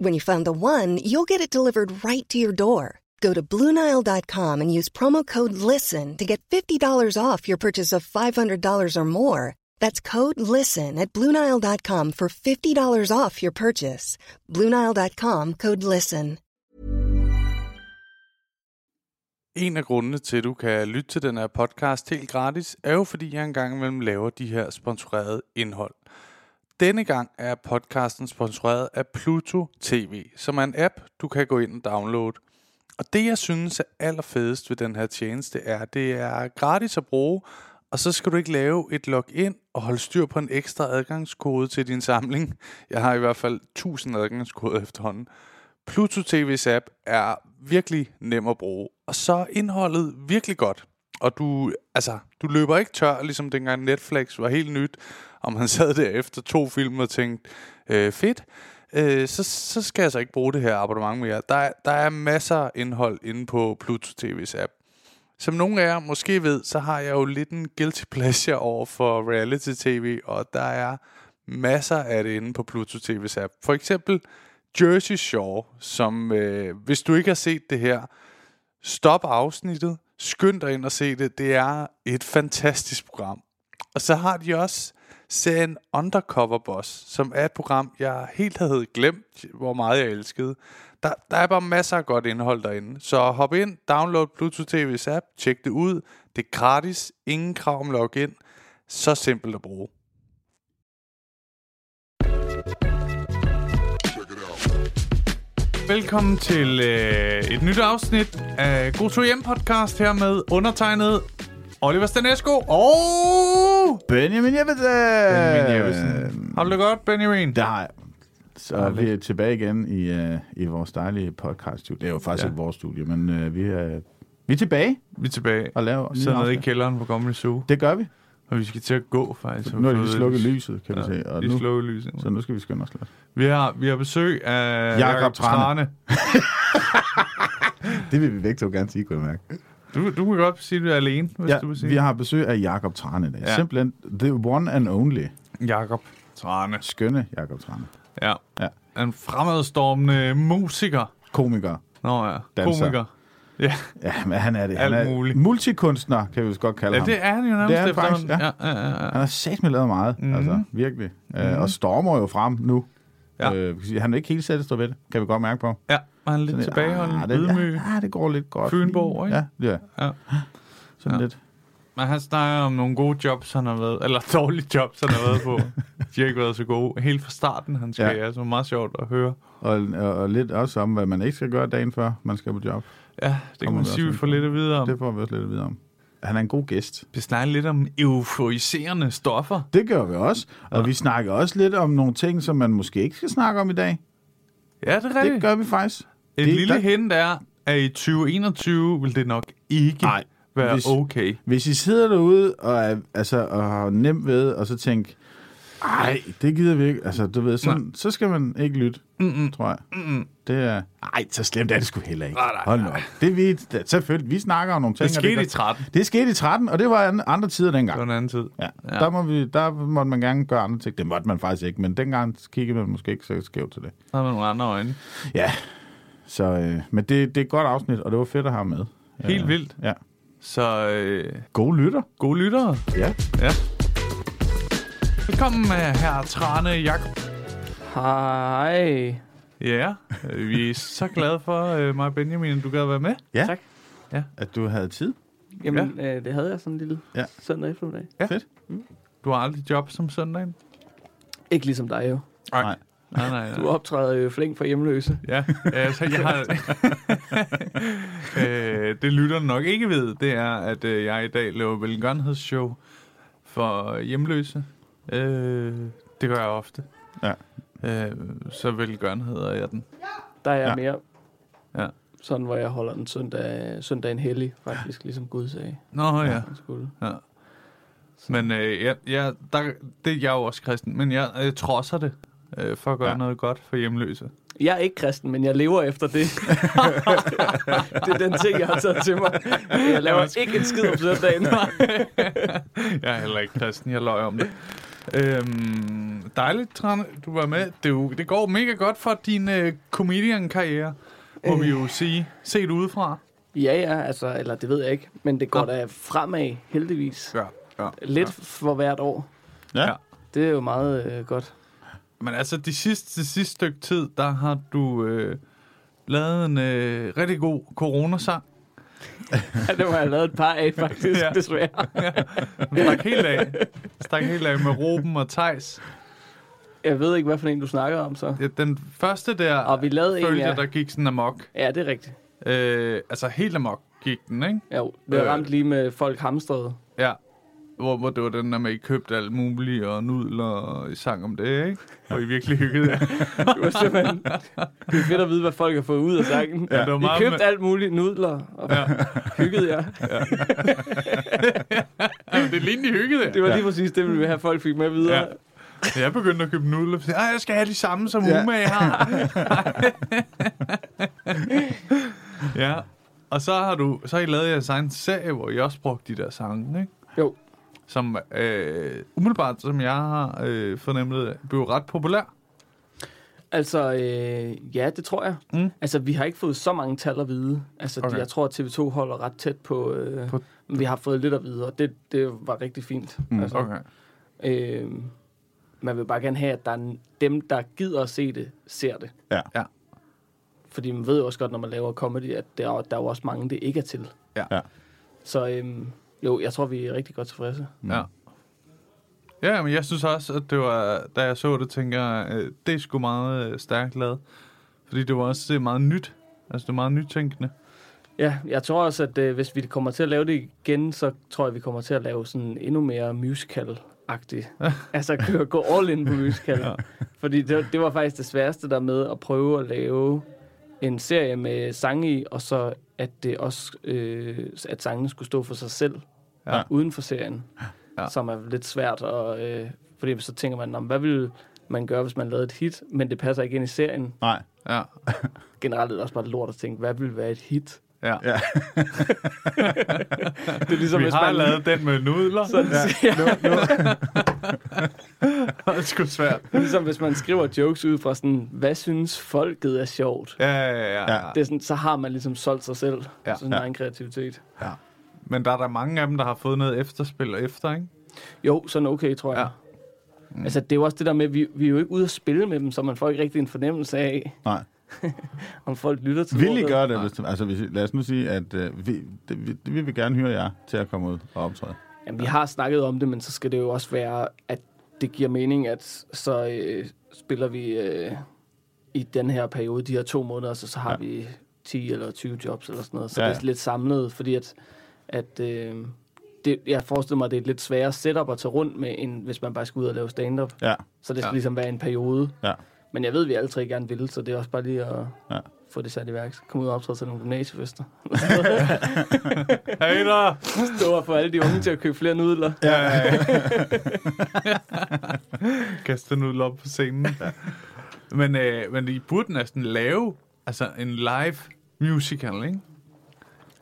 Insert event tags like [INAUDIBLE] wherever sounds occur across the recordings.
When you find the one, you'll get it delivered right to your door. Go to Bluenile.com and use promo code LISTEN to get $50 off your purchase of $500 or more. That's code LISTEN at Bluenile.com for $50 off your purchase. Bluenile.com code LISTEN. En af grundene til, at du kan lytte til den her podcast helt gratis, er jo fordi, jeg engang imellem laver de her sponsorerede indhold. Denne gang er podcasten sponsoreret af Pluto TV, som er en app, du kan gå ind og downloade. Og det, jeg synes er allerfedest ved den her tjeneste, er, at det er gratis at bruge, og så skal du ikke lave et login og holde styr på en ekstra adgangskode til din samling. Jeg har i hvert fald 1000 adgangskoder efterhånden. Pluto TV's app er virkelig nem at bruge, og så er indholdet virkelig godt. Og du, altså, du løber ikke tør, ligesom dengang Netflix var helt nyt, og man sad der efter to film og tænkte, øh, fedt, øh, så, så skal jeg så ikke bruge det her abonnement mere. Der, er- der er masser af indhold inde på Pluto TV's app. Som nogle af jer måske ved, så har jeg jo lidt en guilty pleasure over for reality-tv, og der er masser af det inde på Pluto TV's app. For eksempel Jersey Shore, som øh, hvis du ikke har set det her, stop afsnittet, skynd dig ind og se det. Det er et fantastisk program. Og så har de også serien Undercover Boss, som er et program, jeg helt havde glemt, hvor meget jeg elskede. Der, der er bare masser af godt indhold derinde. Så hop ind, download Bluetooth TV's app, tjek det ud. Det er gratis, ingen krav om login. Så simpelt at bruge. Velkommen til øh, et nyt afsnit af God To Hjem podcast her med undertegnet Oliver Stanesco og Benjamin Jeppesen! Benjamin Jeppesen. Har du det godt, Benjamin? Det har jeg. Så vi er tilbage igen i, uh, i vores dejlige podcast-studie. Det er jo faktisk Ja. ikke vores studie, men uh, vi, er, vi er tilbage Vi er tilbage. og laver Vi sidder nede i kælderen på Comedy Zoo, Det gør vi. og vi skal til at gå faktisk. Nu har de lige slukket lyset, kan vi se. Og lige nu, slukket lyset. så nu skal vi skynde os lidt. Vi har, vi har besøg af Jakob Jakob Trane. Trane. [LAUGHS] Det vil vi begge to gerne sige, kunne jeg mærke. Du, du kan godt sige, at du er alene, hvis Ja, du vil sige. vi har besøg af Jakob Trane i dag. Ja. Simpelthen the one and only Jakob Trane. skønne Jakob Trane. Ja. Ja. En fremadstormende musiker. Komiker. Nå ja, Danser. komiker. Ja, Ja, men han er det. Alt han er muligt. multikunstner, kan vi vist godt kalde ja ham. det er han jo nærmest Det er han faktisk, ja. ja, ja, ja, ja. Han har sat med lavet meget, mm. altså virkelig. Mm. Øh, og stormer jo frem nu. Ja. Øh, han er ikke helt sæt stå ved det, kan vi godt mærke på. Ja, og han er lidt Sådan tilbageholdende, ah, det, ydmyg. ja, ah, det går lidt godt. Fynborg, ikke? Ja, ja. Ja. Sådan Ja. lidt. Men han snakker om nogle gode jobs, han har været, eller [LAUGHS] dårlige jobs, han har været på. De har ikke været så gode. Helt fra starten, han skal, Ja. ja. så meget sjovt at høre. Og, og, og lidt også om, hvad man ikke skal gøre dagen før, man skal på job. Ja, det kan man vi sige, vi får lidt at vide om. Det får vi også lidt at vide om. Han er en god gæst. Vi snakker lidt om euforiserende stoffer. Det gør vi også. Og vi snakker også lidt om nogle ting, som man måske ikke skal snakke om i dag. Ja, det er Det rigtigt. gør vi faktisk. Et det, lille der- hint er, at i 2021 vil det nok ikke Nej, være hvis- okay. Hvis I sidder derude og, er, altså, og har nemt ved, og så tænker, ej, det gider vi ikke. Altså, du ved, sådan, så skal man ikke lytte, Mm-mm. tror jeg. Mm-mm. Det er... Ej, så slemt er det sgu heller ikke. Nej, nej, Hold nu op. Det er vi, da- selvfølgelig, vi snakker om nogle ting. Det skete gør- i 13. Det skete i 13, og det var an- andre tider Det dengang. var en anden tid. Ja. Ja. Der, må vi, der måtte man gerne gøre andre ting. Det måtte man faktisk ikke, men dengang kiggede man måske ikke så skævt til det. Der var nogle andre øjne. Ja, så, øh, men det, det er et godt afsnit, og det var fedt at have med. Helt Øh, vildt. Ja. Så øh, Gode lytter. gode lyttere. Ja. Ja. Velkommen med her Trane Jakob. Hej. Ja, øh, vi er så glade for, øh, mig og Benjamin, at du gad være med. Ja. Tak. At du havde tid. Jamen, ja. øh, det havde jeg sådan en lille Ja. ja. søndag eftermiddag. Ja. Fedt. Du har aldrig job som søndagen. Ikke ligesom dig jo. Nej. Nej. Nej, nej, nej. Du optræder jo flink for hjemløse. Ja, altså, jeg har... [LAUGHS] øh, det lytterne nok ikke ved, det er, at øh, jeg i dag laver velgørenhedsshow for hjemløse. Øh, det gør jeg ofte. Ja. Øh, så velgørenhed er jeg den. Der er jeg Ja. mere Ja. sådan, hvor jeg holder den søndag, søndagen hellig, faktisk, ligesom Gud sagde. Nå ja. Skulle. ja. Men øh, jeg, jeg, der, det er jeg jo også kristen, men jeg øh, trodser det øh, for at gøre Ja. ja. noget godt for hjemløse. Jeg er ikke kristen, men jeg lever efter det. [LAUGHS] det er den ting, jeg har taget til mig. Jeg laver ikke en skid om søndagen. [LAUGHS] Jeg er heller ikke kristen, jeg løg om det. Øhm, dejligt, Trane, du var med. Det, jo, det går mega godt for din øh, comedian-karriere, må vi jo sige, set udefra. ja, ja, altså, eller det ved jeg ikke. Men det går Nå. da fremad, heldigvis. Ja, ja. Lidt for hvert år. Ja. Ja. Det er jo meget øh, godt. Men altså, de sidste, de sidste stykke tid, der har du øh, lavet en øh, rigtig god coronasang. Ja, det har jeg lavet et par af, faktisk, Ja. ja. desværre. Du stak helt af. Stak helt af med Ruben og Tejs. Jeg ved ikke, hvad for en du snakker om, så. Ja, den første der, Og vi lavede en, følte ja. jeg, der gik sådan amok. Ja, det er rigtigt. Øh, altså, helt amok gik den, ikke? Jo, det Øh. er ramt lige med folk hamstrede. Ja. Hvor, hvor det var den der med, at I købte alt muligt og nudler og I sang om det, ikke? Og I virkelig hyggede jer. [LAUGHS] Det var simpelthen... Det er fedt at vide, hvad folk har fået ud af sangen. Ja, det var Vi meget købte med- alt muligt nudler og Ja. hyggede jer. [LAUGHS] Jamen, det lignede, I hyggede jer. Det var lige præcis det, vi ville have, folk fik med videre. Ja. Så jeg begyndte at købe nudler. Ej, jeg skal have de samme, som Ja. ja. Umage har. [LAUGHS] ja. Og så har du så har I lavet jeres egen serie, hvor I også brugte de der sange, ikke? Jo. Som øh, umiddelbart, som jeg har øh, fornemmet, blev ret populær. Altså, øh, ja, det tror jeg. Mm. Altså, vi har ikke fået så mange tal at vide. Altså, Okay. jeg tror, at TV2 holder ret tæt på... Øh, På- vi har fået lidt at vide, og det, det var rigtig fint. Mm. Altså, Okay. øh, man vil bare gerne have, at der er dem, der gider at se det, ser det. Ja. Ja. Fordi man ved jo også godt, når man laver comedy, at der, er- der er jo også mange, det ikke er til. Ja. Ja. Så øhm, jo, jeg tror, vi er rigtig godt tilfredse. Ja. Ja, men jeg synes også, at det var, da jeg så det, tænker jeg, øh, det er sgu meget øh, stærkt lavet. Fordi det var også det er meget nyt. Altså, det er meget nytænkende. Ja, jeg tror også, at øh, hvis vi kommer til at lave det igen, så tror jeg, vi kommer til at lave sådan endnu mere musical-agtigt. [LAUGHS] altså køre, gå all in på [LAUGHS] musical. ja. Fordi det, det var faktisk det sværeste der med at prøve at lave en serie med sange i, og så at det også, øh, at sangene skulle stå for sig selv Ja. uden for serien. Ja. Som er lidt svært, og, øh, fordi så tænker man, "Nå, men hvad ville man gøre, hvis man lavede et hit, men det passer ikke ind i serien. Nej. Ja. Generelt er det også bare lort at tænke, hvad ville være et hit? Ja. Ja. [LAUGHS] Det er ligesom, Vi hvis har man lavet den med nudler. Sådan, ja. [LAUGHS] det er sgu svært. ligesom hvis man skriver jokes ud fra sådan, hvad synes folket er sjovt? Ja, ja, ja. ja. Ja. Det er sådan, så har man ligesom solgt sig selv. Ja. Ja. Sådan en Ja. egen kreativitet. Men der er der mange af dem, der har fået noget efterspil efter, ikke? Jo, sådan okay, tror jeg. Ja. Ja. Mm. Altså, det er jo også det der med, vi, vi er jo ikke ude at spille med dem, så man får ikke rigtig en fornemmelse af, Nej. [LAUGHS] om folk lytter til Vil I gøre det? Hvis, altså, hvis, lad os nu sige, at øh, vi, det, vi, det, vi vil gerne høre jer til at komme ud og optræde. Jamen, vi har snakket om det, men så skal det jo også være, at det giver mening, at så øh, spiller vi øh, i den her periode, de her to måneder, så, så har Ja. vi 10 eller 20 jobs eller sådan noget. Så Ja, det er lidt samlet, fordi at, at øh, det, jeg forestiller mig, at det er et lidt sværere setup at tage rundt med, end hvis man bare skal ud og lave stand-up. Ja. Så det skal ja. ligesom være en periode. Ja. Men jeg ved, at vi alle tre gerne vil, så det er også bare lige at Ja. få det sat i værk. Kom ud og optræde til nogle gymnasiefester. [LAUGHS] Hey der! Stå og få alle de unge til at købe flere nudler. Ja, ja, [LAUGHS] ja. Kaste nudler op på scenen. men, øh, men I burde næsten lave altså en live musical, ikke?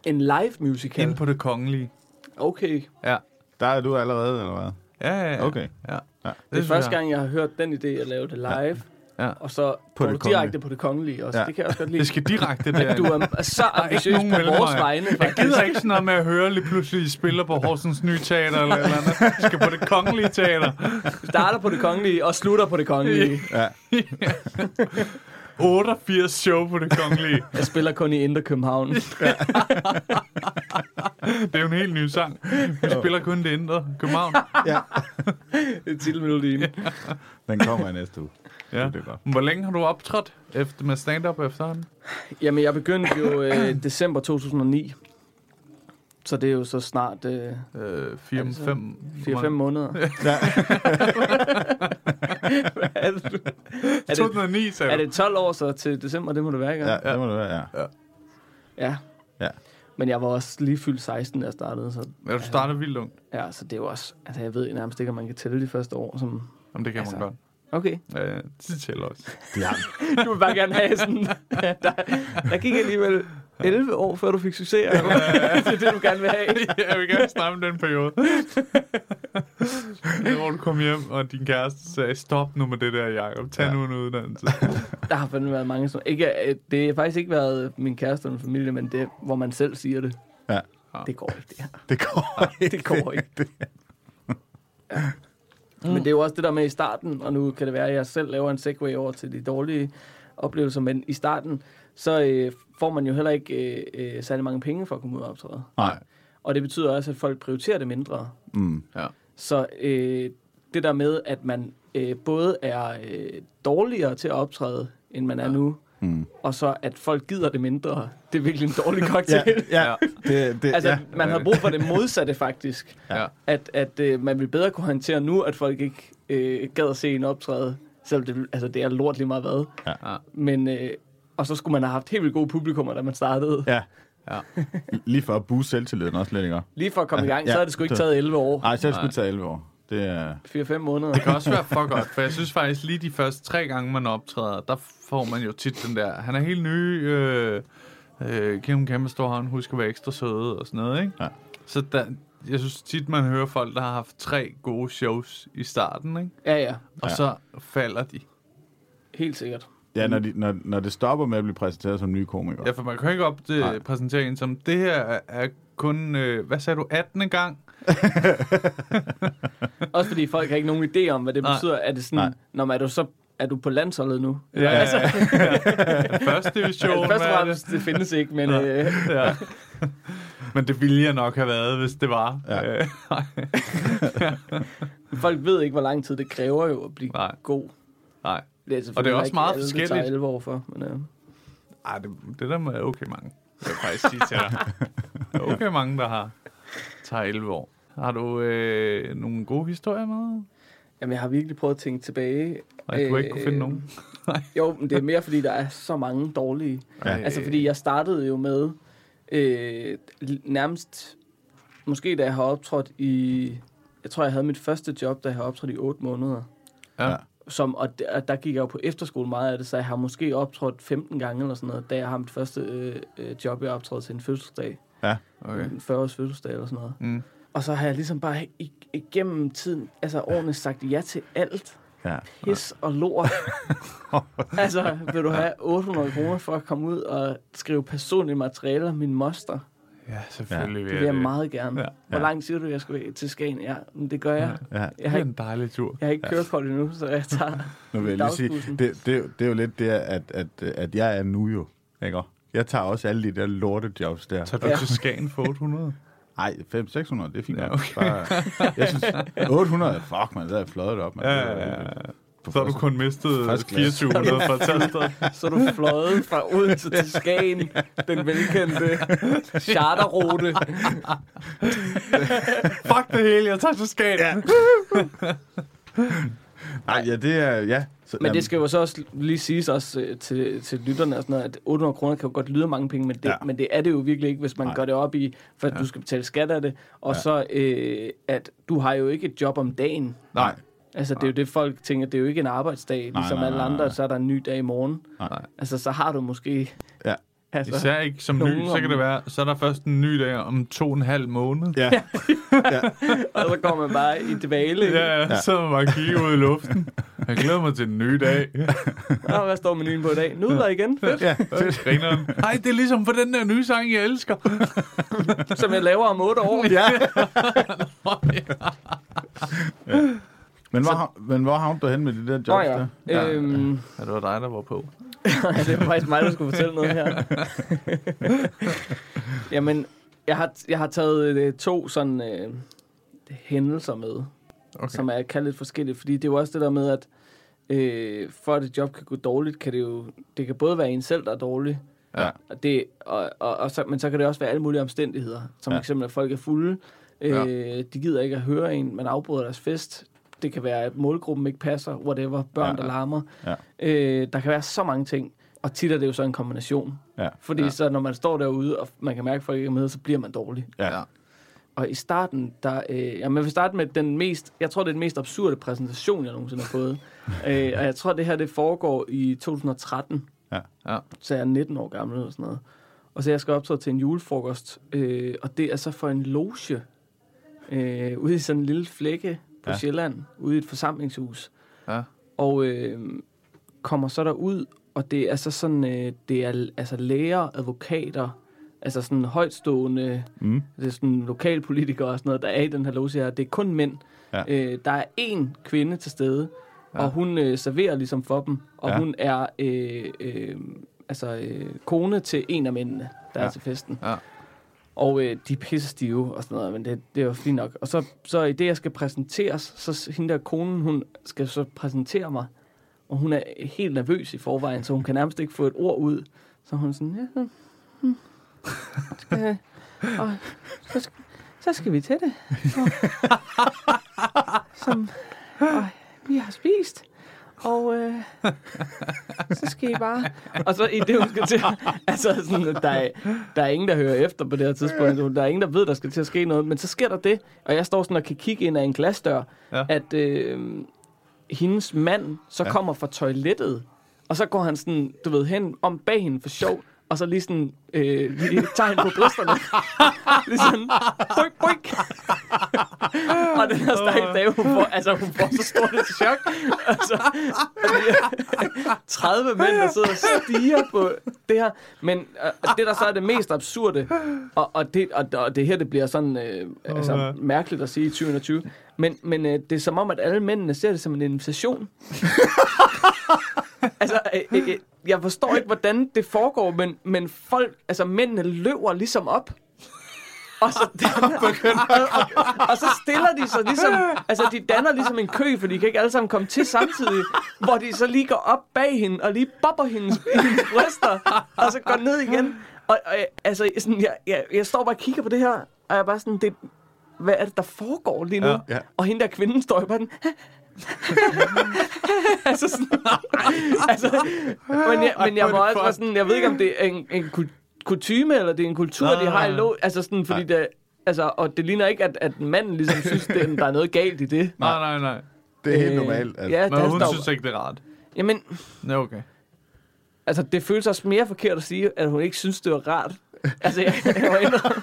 En live musical. Ind på det kongelige. Okay. Ja. Der er du allerede, eller hvad? Ja, ja, ja. Okay. Ja. Ja. Det er synes første jeg. gang, jeg har hørt den idé at lave det live. Ja. Og så På går det du direkte kongelige. på det kongelige også. Ja. Ja. Det kan jeg også godt lide. Det skal direkte der. [LAUGHS] Du er så ambitiøs på vores vegne, Jeg gider ikke sådan noget med at høre lige pludselig, I spiller på Horsens Nye Teater eller eller andet. Jeg skal på det kongelige teater. Starter på det kongelige og slutter på det kongelige. Ja. 88 show på det kongelige. Jeg spiller kun i Indre København. Det er jo en helt ny sang. Vi spiller kun det indre København. ja. Det er titelmelodien. Den kommer i næste uge. Ja. Det er godt. Hvor længe har du optrådt efter, med stand-up efterhånden? Jamen, jeg begyndte jo øh, december 2009. Så det er jo så snart øh, Øh, Er 4 det så? 5 4-5 måneder. Ja. [LAUGHS] Er, det, er, det, 2009, sagde er det 12 år så til december? Det må det være, ikke? ja, det må det være, ja. ja. Ja. Men jeg var også lige fyldt 16, da jeg startede. Så, Ja, du startede vildt ungt. ja, så det er jo også... Altså, jeg ved nærmest ikke, om man kan tælle de første år. Som, Jamen, det kan Altså, man godt. Okay. Ja, det tæller også. ja. [LAUGHS] Du vil bare gerne have sådan... der, der gik alligevel 11 år, før du fik succes. eller hvad? det er det, du gerne vil have. [LAUGHS] jeg vil gerne om den periode. [LAUGHS] Hvor du kom hjem, og din kæreste sagde, stop nu med det der, Jacob. Tag Ja. nu en uddannelse. Der har fandme været mange som... Ikke, øh, det har faktisk ikke været min kæreste eller min familie, men det, hvor man selv siger det. Ja. Det går ikke, det her. Det går ikke. Det går ikke. Ja. Men det er jo også det der med i starten, og nu kan det være, at jeg selv laver en segue over til de dårlige oplevelser, men i starten, så øh, får man jo heller ikke øh, øh, særlig mange penge for at komme ud og optræde. Nej. Og det betyder også, at folk prioriterer det mindre. Mm. Ja. Så øh, det der med, at man øh, både er øh, dårligere til at optræde, end man er nu, Mm. og så at folk gider det mindre, det er virkelig en dårlig [LAUGHS] Ja, cocktail. ja. Det, det, Altså, ja. man har brug for det modsatte, faktisk. Ja. At, at øh, man vil bedre kunne håndtere nu, at folk ikke øh, gad at se en optræde, selvom det, altså, det er lort lige meget hvad. Ja. Men, øh, og så skulle man have haft helt vildt gode publikummer, da man startede. Ja. Ja. Lige for at booste selvtilliden også lidt, ikke? Lige for at komme i gang, Ja, så har det sgu ikke taget 11 år. Nej, så er det sgu tage 11 år. Det er... 4-5 måneder. Det kan også være for godt, for jeg synes faktisk lige de første tre gange, man optræder, der får man jo tit den der, han er helt ny, øh, øh, giv ham kæmpe stor hånd, husk at være ekstra søde og sådan noget, ikke? Ja. Så der, jeg synes tit, man hører folk, der har haft tre gode shows i starten, ikke? Ja, ja. Og Ja. så falder de. Helt sikkert. Ja, når, de, når, når det stopper med at blive præsenteret som nye komikere. Ja, for man kan ikke op til Nej. præsentere en som, det her er, er kun, øh, hvad sagde du, 18. gang? [LAUGHS] Også fordi folk har ikke nogen idé om, hvad det Nej. betyder. Er det sådan, Nej. når man er du så er du på landsholdet nu? Ja, altså, [LAUGHS] Første division, altså, først og hvad er fremmest, det findes ikke, men øh, Ja. Men det ville jeg nok have været, hvis det var. Ja. Øh, [LAUGHS] folk ved ikke, hvor lang tid det kræver jo at blive Nej. god. nej. Det er Og det er også meget alle, Det forskelligt. tager 11 år for, men, øh. Ej, det, det der er okay mange. Det vil jeg faktisk sige til dig. Der er okay mange, der har tager 11 år. Har du øh, nogle gode historier med? Jamen, jeg har virkelig prøvet at tænke tilbage. Nej, du har ikke kunne finde Øh, nogen. [LAUGHS] Jo, men det er mere, fordi der er så mange dårlige. Ja. Altså, fordi jeg startede jo med øh, nærmest, måske da jeg har optrådt i, jeg tror, jeg havde mit første job, da jeg har optrådt i 8 måneder. Ja. Som, og der, der gik jeg jo på efterskole meget af det, så jeg har måske optrådt 15 gange eller sådan noget, da jeg har mit første øh, øh, job, jeg optrådte til en fødselsdag. Ja. Okay. En 40-års fødselsdag eller sådan noget. Mm. Og så har jeg ligesom bare ig- igennem tiden, altså årene, sagt ja til alt. Ja. Pis og lort. [LAUGHS] altså, vil du have 800 kroner for at komme ud og skrive personlige materialer min moster? Ja, selvfølgelig Det vil vil jeg meget gerne. Ja. Hvor Ja. langt siger du, jeg skal til Skagen? Ja, men det gør jeg. ja. Jeg Det har er ikke, en dejlig tur. jeg har ikke kørekort endnu, så jeg tager... Nu vil jeg lige sige, det, det, det er jo lidt det, at, at, at jeg er nu jo. Ikke? Jeg tager også alle de der lortejobs der. Tager du Ja. til Skagen for 800? Nej, 500-600, det er fint. Ja, okay. Bare, jeg synes, 800, fuck man, der er jeg fløjet op. Man. Ja, ja, ja. Så har du kun mistet Første klasse. 2400 fra [LAUGHS] tastet. Så er du fløjet fra Odense til Skagen, den velkendte charterrute. Fuck det hele, jeg tager til Skagen. Ja. [LAUGHS] Nej, ja, det er, ja. Så, Men det skal jo så også lige siges også øh, til, til lytterne og sådan noget, at 800 kroner kan jo godt lyde mange penge, men det, ja. Men det er det jo virkelig ikke, hvis man Nej. gør det op i, for at ja. du skal betale skat af det, og ja. Så øh, at du har jo ikke et job om dagen. Nej, Altså, det er jo det, folk tænker, det er jo ikke en arbejdsdag, Nej, ligesom nej, alle nej, andre, nej. så er der en ny dag i morgen. nej. Altså, så har du måske... Ja. Altså, Især ikke som ny, så kan det være, så er der først en ny dag om to og en halv måned. Ja, [LAUGHS] og så går man bare i dvale. ikke? Ja, ja. så man bare kigge ud i luften. Jeg glæder mig til den nye dag. [LAUGHS] Nå, hvad står menuen på i dag? Nudler igen, fedt. ja, fedt. Nej, det er ligesom på den der nye sang, jeg elsker. [LAUGHS] Som jeg laver om 8 år. Ja. Men hvor, hav- men hvor havnede du hen med de der jobs Nå ja. der? Ja. Øhm, Ja, det var dig, der var på. [LAUGHS] ja, det var faktisk mig, der skulle fortælle noget her. [LAUGHS] Jamen, jeg har, jeg har taget øh, to sådan øh, hændelser med, okay. Som er kaldt lidt forskelligt, fordi det er jo også det der med, at øh, for at et job kan gå dårligt, kan det jo, det kan både være en selv, der er dårlig, Ja. og det, og, og, og så, men så kan det også være alle mulige omstændigheder, som Ja. ja. eksempel, at folk er fulde, øh, de gider ikke at høre en, man afbryder deres fest, det kan være, at målgruppen ikke passer, whatever, børn, Ja. ja. der larmer. Ja. Øh, der kan være så mange ting, og tit er det jo så en kombination. Ja. Fordi ja. så når man står derude, og man kan mærke, at folk ikke er med, så bliver man dårlig. Ja. Og i starten, der, øh, ja, man vil starte med den mest, jeg tror, det er den mest absurde præsentation, jeg nogensinde har fået. [LAUGHS] øh, og jeg tror, det her, det foregår i 2013. Ja. Ja. Så jeg er 19 år gammel eller sådan noget. Og så jeg skal optræde til en julefrokost, øh, og det er så for en loge, øh, ude i sådan en lille flække på Ja. Sjælland, ude i et forsamlingshus. Ja. Og øh, kommer så derud, og det er så sådan, øh, det er altså læger, advokater, altså sådan højtstående, Mm. det er sådan lokalpolitikere og sådan noget, der er i den her loge her. Det er kun mænd. Ja. Øh, der er én kvinde til stede, Ja. og hun øh, serverer ligesom for dem, og ja. hun er øh, øh, altså øh, kone til en af mændene, der Ja. er til festen. Ja. Og øh, de er pisse stive og sådan noget, men det, det er jo fint nok. Og så, så i det, jeg skal præsenteres, så hende der konen, hun skal så præsentere mig, og hun er helt nervøs i forvejen, så hun kan nærmest ikke få et ord ud. Så hun er sådan, ja, så, hmm, skal, og så, skal, så skal vi til det. Og, [LAUGHS] som, og vi har spist, og øh, [LAUGHS] så skal I bare... Og så i det, hun skal til... Altså, sådan, der, er, der er ingen, der hører efter på det her tidspunkt. Der er ingen, der ved, der skal til at ske noget. Men så sker der det, og jeg står sådan og kan kigge ind ad en glasdør, Ja. at øh, hendes mand så ja. kommer fra toilettet, og så går han sådan, du ved, hen om bag hende for sjov, og så lige sådan, øh, lige tegn på brysterne. [LAUGHS] lige sådan, boink, boink. og den her stakkels dame, hun får, altså, hun får så stort et chok. Altså, fordi, 30 mænd, der sidder og stiger på det her. Men øh, det, der så er det mest absurde, og, og, det, og, og det her, det bliver sådan øh, altså, mærkeligt at sige i 2020, men, men øh, det er som om, at alle mændene ser det som en invitation. [LAUGHS] altså, øh, øh, jeg forstår ikke, hvordan det foregår, men, men folk, altså mændene løber ligesom op. Og så, [LAUGHS] [LAUGHS] og, og så stiller de sig ligesom, altså de danner ligesom en kø, for de kan ikke alle sammen komme til samtidig, hvor de så lige går op bag hende, og lige bopper hendes, hendes bryster, og så går ned igen. Og, og jeg- altså, sådan, jeg, jeg, jeg står bare og kigger på det her, og jeg er bare sådan, det, hvad er det, der foregår lige nu? Ja. Ja. Og hende der kvinden står jo bare den, [LAUGHS] altså sådan, [LAUGHS] altså, men jeg, men jeg må også være sådan, jeg ved ikke, om det er en, en kutyme, eller det er en kultur, Nej, de har i lov, altså sådan, fordi det, altså, og det ligner ikke, at, at manden ligesom [LAUGHS] synes, det, der er noget galt i det. Nej, nej, nej. Det er helt Øh, normalt. Altså. Ja, Men hun står, synes ikke, det er rart. Jamen, Ja, okay. altså, det føles også mere forkert at sige, at hun ikke synes, det var rart. Altså, jeg, jeg indrømme.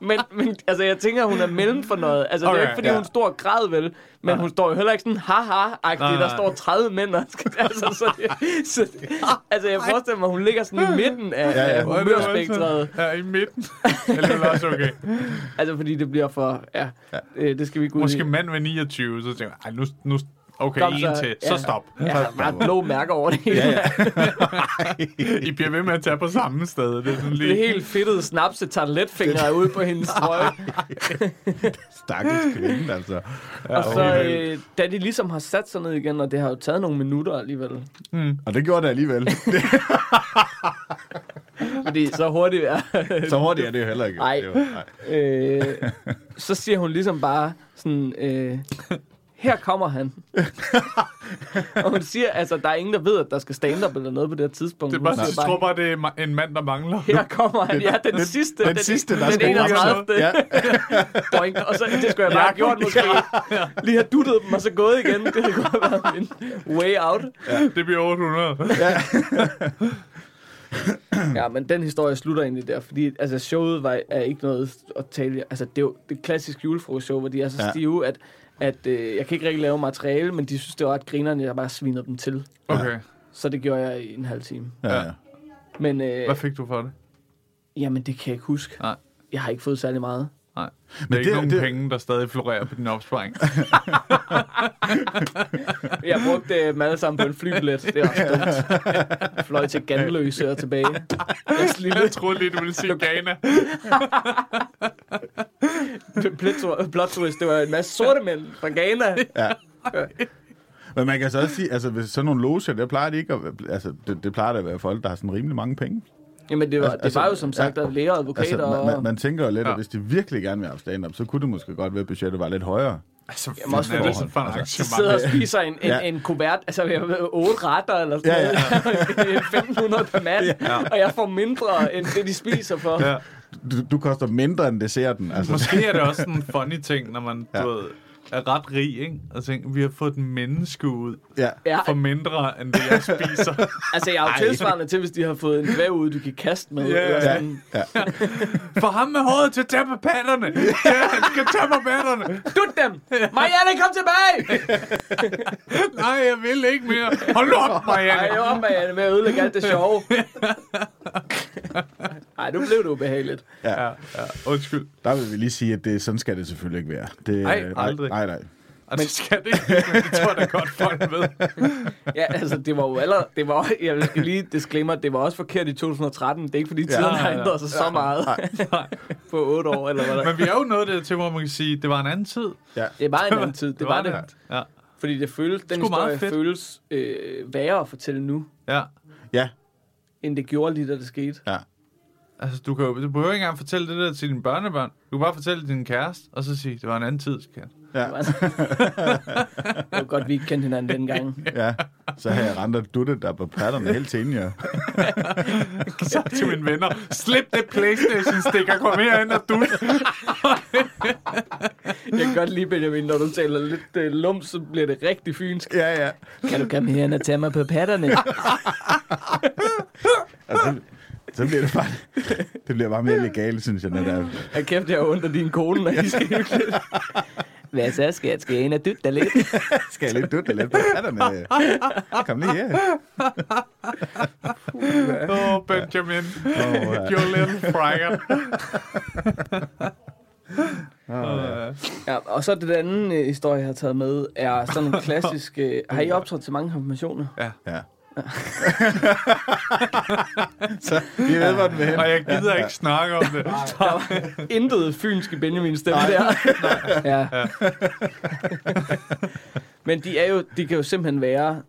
[LAUGHS] men, men altså, jeg tænker, hun er mellem for noget. Altså, okay, det er ikke, fordi ja. hun står og græd, vel? Men hun står jo heller ikke sådan, haha-agtig, der står 30 mænd. [LAUGHS] Altså, så det, så det, altså, jeg forestiller mig, hun ligger sådan i midten af, Ja, ja. af Hvor det humørspektret. Ja, i midten. Eller er også okay. [LAUGHS] Altså, fordi det bliver for... Ja, øh, det skal vi ikke ud Måske i. mand ved 29, så tænker jeg, nu, nu, okay, Kom en så. til, Ja. så stop. Ja, bare blå mærker over det hele. Ja, ja. [LAUGHS] I bliver ved med at tage på samme sted. Det er sådan lige... Det helt fedtede snapse tarteletfingre ude på hendes [LAUGHS] trøje. Stakkels kvinde, altså. Og så, øh, da de ligesom har sat sig ned igen, og det har jo taget nogle minutter alligevel. Og det gjorde det alligevel. [LAUGHS] Fordi så hurtigt er... Så hurtigt er det jo heller ikke. Er nej. øh, så siger hun ligesom bare sådan... Øh, her kommer han. og hun siger, altså, der er ingen, der ved, at der skal stand-up eller noget på det her tidspunkt. Det er bare, jeg tror bare, det er en mand, der mangler. her kommer han. Ja, den, sidste. Den sidste, der den skal 31. Ja, [LAUGHS] Boing. Og så, det skulle jeg bare have gjort måske. Lige have duttet dem, og så gået igen. Det kunne have været min way out. Det bliver 800. [LAUGHS] Ja, men den historie slutter egentlig der, fordi altså, showet var, er ikke noget at tale... Altså, det er jo det klassiske julefrokostshow, hvor de er så Ja. stive, at, at øh, jeg kan ikke rigtig lave materiale, men de synes, det var ret grinerne, jeg bare svinede dem til. Okay. Så det gjorde jeg i en halv time. ja, ja. Men øh, Hvad fik du for det? jamen, det kan jeg ikke huske. Nej. Jeg har ikke fået særlig meget. Nej. Det er ikke det- nogen det- penge, der stadig florerer på din opsparing. [LAUGHS] Jeg brugte øh, dem alle sammen på en flybillet. Det er også dumt. [LAUGHS] Fløj til Ganløse og tilbage. Deres [LAUGHS] lille Jeg troede lige, du ville sige Ghana. [LAUGHS] plot twist, det var en masse sorte mænd fra Ghana. Men man kan så også sige, altså hvis sådan nogle loger, der plejer det ikke at, altså det, det plejer da at være folk, der har sådan rimelig mange penge. Jamen, det var, Altså- det var jo som altså- sagt ja, læger og advokater. Altså, man, man, man tænker jo lidt, Ja. at hvis de virkelig gerne vil have stand-up, så kunne det måske godt være, at budgettet var lidt højere. Altså, Jamen, også er det fordi- sådan for en Så arrangement? sidder og spiser en, en, Ja. ja. en kuvert, altså har otte retter eller sådan Ja, noget, [LAUGHS] 1500 per mand, ja. og jeg får mindre end det, de spiser for. Ja. Du, du koster mindre end desserten. Altså, Måske er det også sådan en [LAUGHS] funny ting, når man Ja. ja. du ved, er ret rig, ikke? Og tænker, vi har fået et menneske ud ja. Ja, for mindre, end det, jeg spiser. [LAUGHS] altså jeg er jo tilsvarende til, hvis de har fået en dvæv ud, du kan kaste med. Ja, ja. sådan. [LAUGHS] For ham med håret til at tage på patterne. Ja, han skal tage på patterne. Dut dem! Marianne, kom tilbage! Nej, jeg vil ikke mere. Hold op, Marianne. jo, Marianne, med at ødelægge alt det sjove. Ej, nu blev det ubehageligt. Ja, ja, undskyld. Der vil vi lige sige, at det, sådan skal det selvfølgelig ikke være. Det, Nej, øh, aldrig. Nej, nej. Og det skal det ikke, men det tror jeg da godt, folk ved. [LAUGHS] Ja, altså, det var jo allerede, det var, jeg skal lige disclaimer, det var også forkert i 2013. Det er ikke, fordi tiden Ja, har ja, ja. ændret sig så meget på otte år, eller hvad der. Men vi er jo nået der til, hvor man kan sige, det var en anden tid. Ja. Det var en anden tid, det var det. Ja, Fordi det føles, den historie fedt. føles øh, værre at fortælle nu, ja. Ja, end det gjorde lige, da det skete. ja. Altså, du, kan jo, du behøver ikke engang fortælle det der til dine børnebørn. Du kan bare fortælle din kæreste, og så sige, det var en anden tid, skat. Ja, Det var godt, vi ikke kendte hinanden dengang. [LAUGHS] ja. Så har jeg rent og duttet der på patterne helt til inden, ja. [LAUGHS] Så til mine venner, slip det Playstation-stikker, kom herind og du. Jeg kan godt lide, Benjamin, når du taler lidt øh, lum, så bliver det rigtig fynsk. Ja, ja. Kan du komme herhen og tage mig på patterne? [LAUGHS] Altså, så bliver det bare, det bliver bare mere legalt, synes jeg, når der er Jeg kæft, jeg har ondt af din kone, når I skal hyggeligt. Hvad så, skat? Skal jeg ind og dytte dig lidt? [LAUGHS] Skal jeg lidt dutte lidt på patterne? Kom lige her. Åh, oh, Benjamin. Åh, ja. Your little fragger. Ja, og så det anden øh, historie, jeg har taget med, er sådan en [LAUGHS] klassisk... Øh, har I optrådt til mange konfirmationer? Ja. [LAUGHS] så vi ved, hvor den vil hen. Og jeg gider ikke snakke om det. [LAUGHS] Der var intet fynsk i Benjamins stemme der. [LAUGHS] ja. Men de, er jo, de kan jo simpelthen være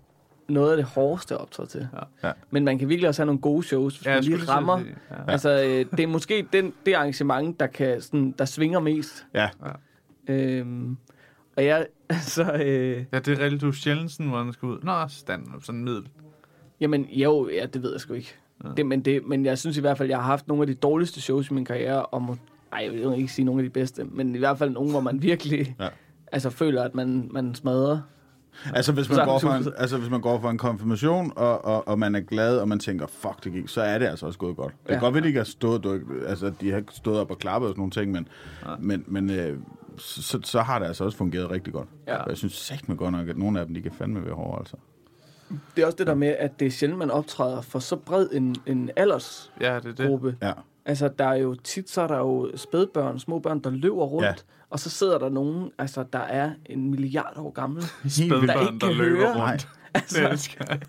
noget af det hårdeste optræde til. Ja. Men man kan virkelig også have nogle gode shows, hvis Ja, ja, man lige rammer. sige, ja. Altså, øh, det er måske den, det arrangement, der, kan, sådan, der svinger mest. Ja. Øhm, og jeg, altså, øh, Ja, det er er sjældent sådan, hvor den skal ud. Nå, stand sådan en middel. Jamen, jo, ja, det ved jeg sgu ikke. Ja. Det, men, det, men jeg synes i hvert fald, jeg har haft nogle af de dårligste shows i min karriere, og må, ej, jeg vil ikke sige nogle af de bedste, men i hvert fald nogle, hvor man virkelig Ja. altså, føler, at man, man smadrer. Altså hvis, man går for en, altså, hvis man går for en konfirmation, og, og, og man er glad, og man tænker, fuck, det gik, så er det altså også gået godt. Det kan Ja. godt være, at de ikke har stået, du, altså, de har ikke stået op og klappet og sådan nogle ting, men, men, men øh, så, så har det altså også fungeret rigtig godt. Ja. Og jeg synes sagt med godt nok, at nogle af dem, de kan fandme være hårde, altså. Det er også det der med, at det er sjældent, man optræder for så bred en, en aldersgruppe. Ja, det er det. Ja. Altså, der er jo tit, så er der jo spædbørn, små børn, der løber rundt, Ja. og så sidder der nogen, altså, der er en milliard år gamle. Spædbørn, der ikke der kan løber høre. rundt. [LAUGHS] Altså, Det elsker jeg.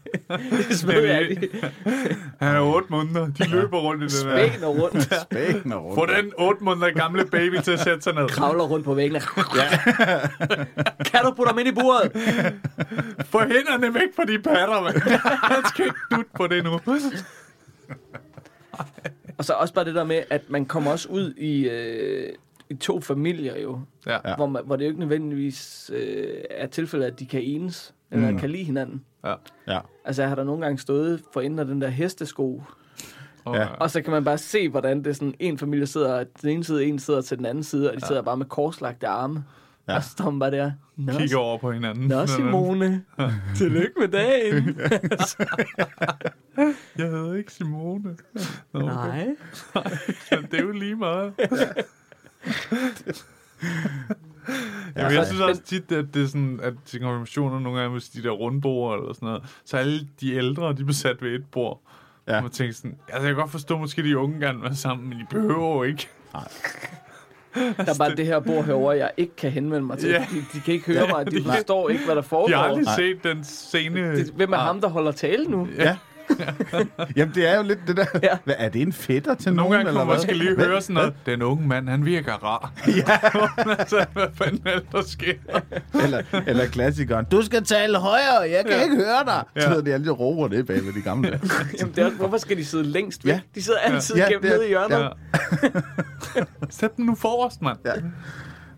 det er de. [LAUGHS] Han er otte måneder. De løber rundt i den der. Spæner rundt, og rundt. Få den otte måneder gamle baby til at sætte sig ned. kravler rundt på væggene. [LAUGHS] kan du putte ham ind i buret? Få hænderne væk fra de patter, mand. Han skal ikke dutte på det nu. Og så også bare det der med, at man kommer også ud i, øh, i to familier jo, Ja. Ja. hvor, man, hvor det jo ikke nødvendigvis øh, er tilfældet, at de kan enes, eller Mm. kan lide hinanden. Ja. Ja. Altså, jeg har der nogle gange stået for enden af den der hestesko, Og, Ja. og så kan man bare se, hvordan det er sådan, en familie sidder den ene side, en sidder til den anden side, og de sidder bare med korslagte arme. Ja. Ja. Og så står man bare der. Nå, Kigger over på hinanden. Nå Simone. Tillykke med dagen. [LAUGHS] Jeg hedder ikke Simone. Nå, okay. Nej. [LAUGHS] det er jo lige meget. [LAUGHS] Ja, men så- jeg synes også tit, at det er sådan, at til konfirmationer nogle gange, hvis de der rundbord eller sådan noget, så alle de ældre, de er besat ved et bord. Ja. Ja. Man tænker sådan, altså jeg kan godt forstå, måske de unge gerne være sammen, men de behøver jo ikke. [LAUGHS] Der er bare det her bord herovre, jeg ikke kan henvende mig til. Ja. De, de kan ikke høre mig, de forstår ikke, hvad der De foregår. har aldrig set den scene. Det, hvem er ham, der holder tale nu? Ja. [LAUGHS] Jamen, det er jo lidt det der... Ja. Hvad, er det en fætter til Nogle nogen, gange eller hvad? måske lige Hvad- høre sådan noget. Den unge mand, han virker rar. [LAUGHS] Ja. [LAUGHS] altså, hvad fanden er det, der sker? Eller, eller klassikeren. Du skal tale højere, jeg kan Ja. ja. ikke høre dig. Ja. Så sidder de alle de råber det bag ved de gamle. Jamen, det er, hvorfor skal de sidde længst væk? Ja. De sidder altid Ja, gemt det er- nede i hjørnet. Ja. Sæt den nu forrest, mand. Ja.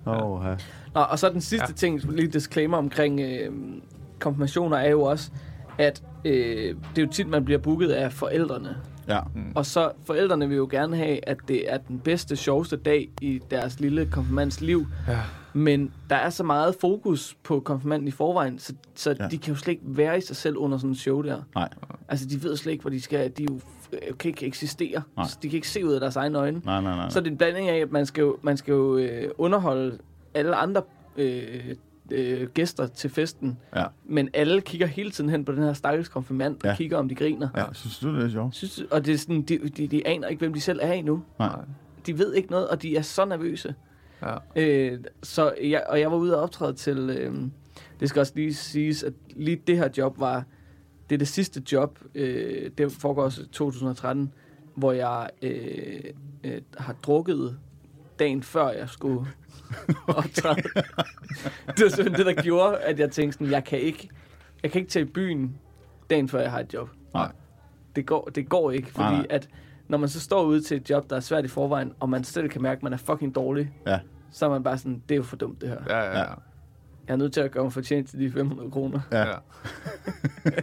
Oh, ja. Nå, og så den sidste ja. ting, lige disclaimer omkring øh, konfirmationer, er jo også, at øh, det er jo tit, man bliver booket af forældrene. ja. Og så forældrene vil jo gerne have, at det er den bedste, sjoveste dag i deres lille konfirmands liv. Ja. Men der er så meget fokus på konfirmanden i forvejen, så, så ja. De kan jo slet ikke være i sig selv under sådan en show der. Nej. Altså, de ved slet ikke, hvor de skal. De er jo, øh, kan ikke eksistere. Nej. Så de kan ikke se ud af deres egne øjne. Nej, nej, nej. Så er det en blanding af, at man skal jo, man skal jo øh, underholde alle andre øh, øh, gæster til festen. Ja. Men alle kigger hele tiden hen på den her stakkels konfirmand og Ja. kigger, om de griner. Ja, synes du, det er sjovt? Synes, og det er sådan, de, de, de aner ikke, hvem de selv er endnu. Nej. De ved ikke noget, og de er så nervøse. Ja. Øh, så jeg, og jeg var ude og optræde til... Øh, det skal også lige siges, at lige det her job var... Det er det sidste job. Øh, det foregår også i 2013, hvor jeg øh, øh, har drukket dagen før jeg skulle [LAUGHS] optræde. det var simpelthen det, der gjorde, at jeg tænkte sådan, jeg kan ikke, jeg kan ikke tage i byen dagen før jeg har et job. Nej. Det går, det går ikke, fordi Nej, nej. at når man så står ude til et job, der er svært i forvejen, og man selv kan mærke, at man er fucking dårlig, Ja. så er man bare sådan, det er jo for dumt det her. Ja, ja, ja. Ja. Jeg er nødt til at gøre mig fortjent til de 500 kroner. Ja. ja. [LAUGHS]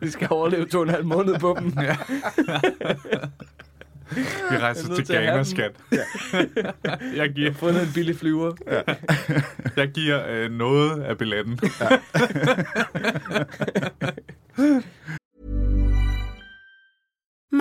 Vi skal overleve to og en halv måned på dem. ja. [LAUGHS] Vi Jeg rejser er til Ghana, skat. jeg [LAUGHS] Jeg giver, har fundet en billig flyver. [LAUGHS] jeg giver øh, noget af billetten. [LAUGHS]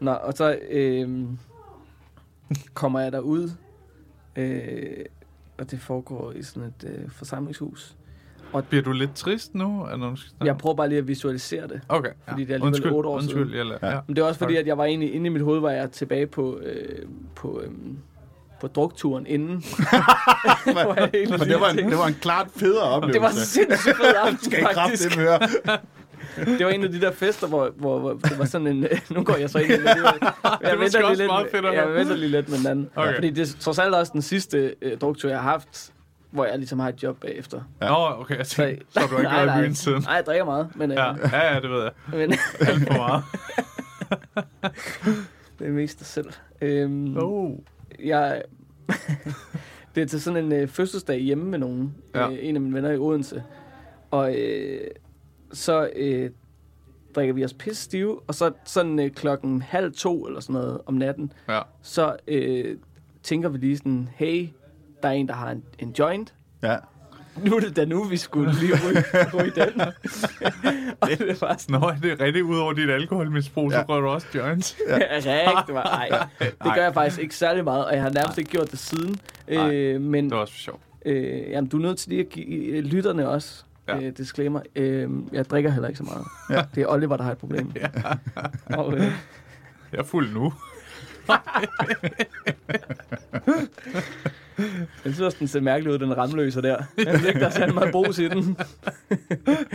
Nå, og så øh, kommer jeg derud, øh, og det foregår i sådan et øh, forsamlingshus. Bliver du lidt trist nu? Er nogen... Jeg prøver bare lige at visualisere det. Okay, Fordi ja. det er alligevel undskyld, otte år undskyld, siden. Jeg la- ja. Men det er også fordi, at jeg var egentlig inde i mit hoved, var jeg tilbage på, øh, på, øh, på drukturen inden. [LAUGHS] Jeg det var, en, det var en klart federe oplevelse. det var sindssygt fed aften, Skal I faktisk. høre. [LAUGHS] Det var en af de der fester, hvor, hvor, hvor det var sådan en... [LAUGHS] Nu går jeg så ind i det. [LAUGHS] Jeg måske lige også lidt, meget fedt jeg venter lige lidt med den anden. Okay. Fordi det er trods alt også den sidste øh, druktur, jeg har haft, hvor jeg ligesom har et job bagefter. Nå, okay, jeg tænkte, så har du ikke været i byen siden. Nej, jeg drikker meget, men, øh, Ja, ja, ja, det ved jeg. [LAUGHS] men Alt for meget. det er mest dig selv. Øhm, Oh. jeg, det er til sådan en øh, fødselsdag hjemme med nogen. Ja. Øh, en af mine venner i Odense. Og øh, så øh, drikker vi os pisse stive, og så sådan øh, klokken halv to eller sådan noget om natten, Ja. så øh, tænker vi lige sådan, hey, der er en, der har en, en joint. Ja. Nu er det da nu, vi skulle [LAUGHS] lige ryge, ryge den. [LAUGHS] og det var sådan, Nå, er det rigtigt ud over dit alkoholmisbrug, så Ja. rører du også joints? [LAUGHS] Ja. Rigtig meget. Ej, det gør jeg faktisk ikke særlig meget, og jeg har nærmest ikke gjort det siden. Øh, men Det var også for sjov. øh, jamen, du er nødt til lige at give øh, lytterne også Ja. øh, disclaimer. Øh, jeg drikker heller ikke så meget. Ja. Det er Oliver, der har et problem. [LAUGHS] Ja. og, øh, Jeg er fuld nu. [LAUGHS] jeg synes også, den ser mærkelig ud, den ramløser der. Jeg ved ikke, der er særlig meget brus i den.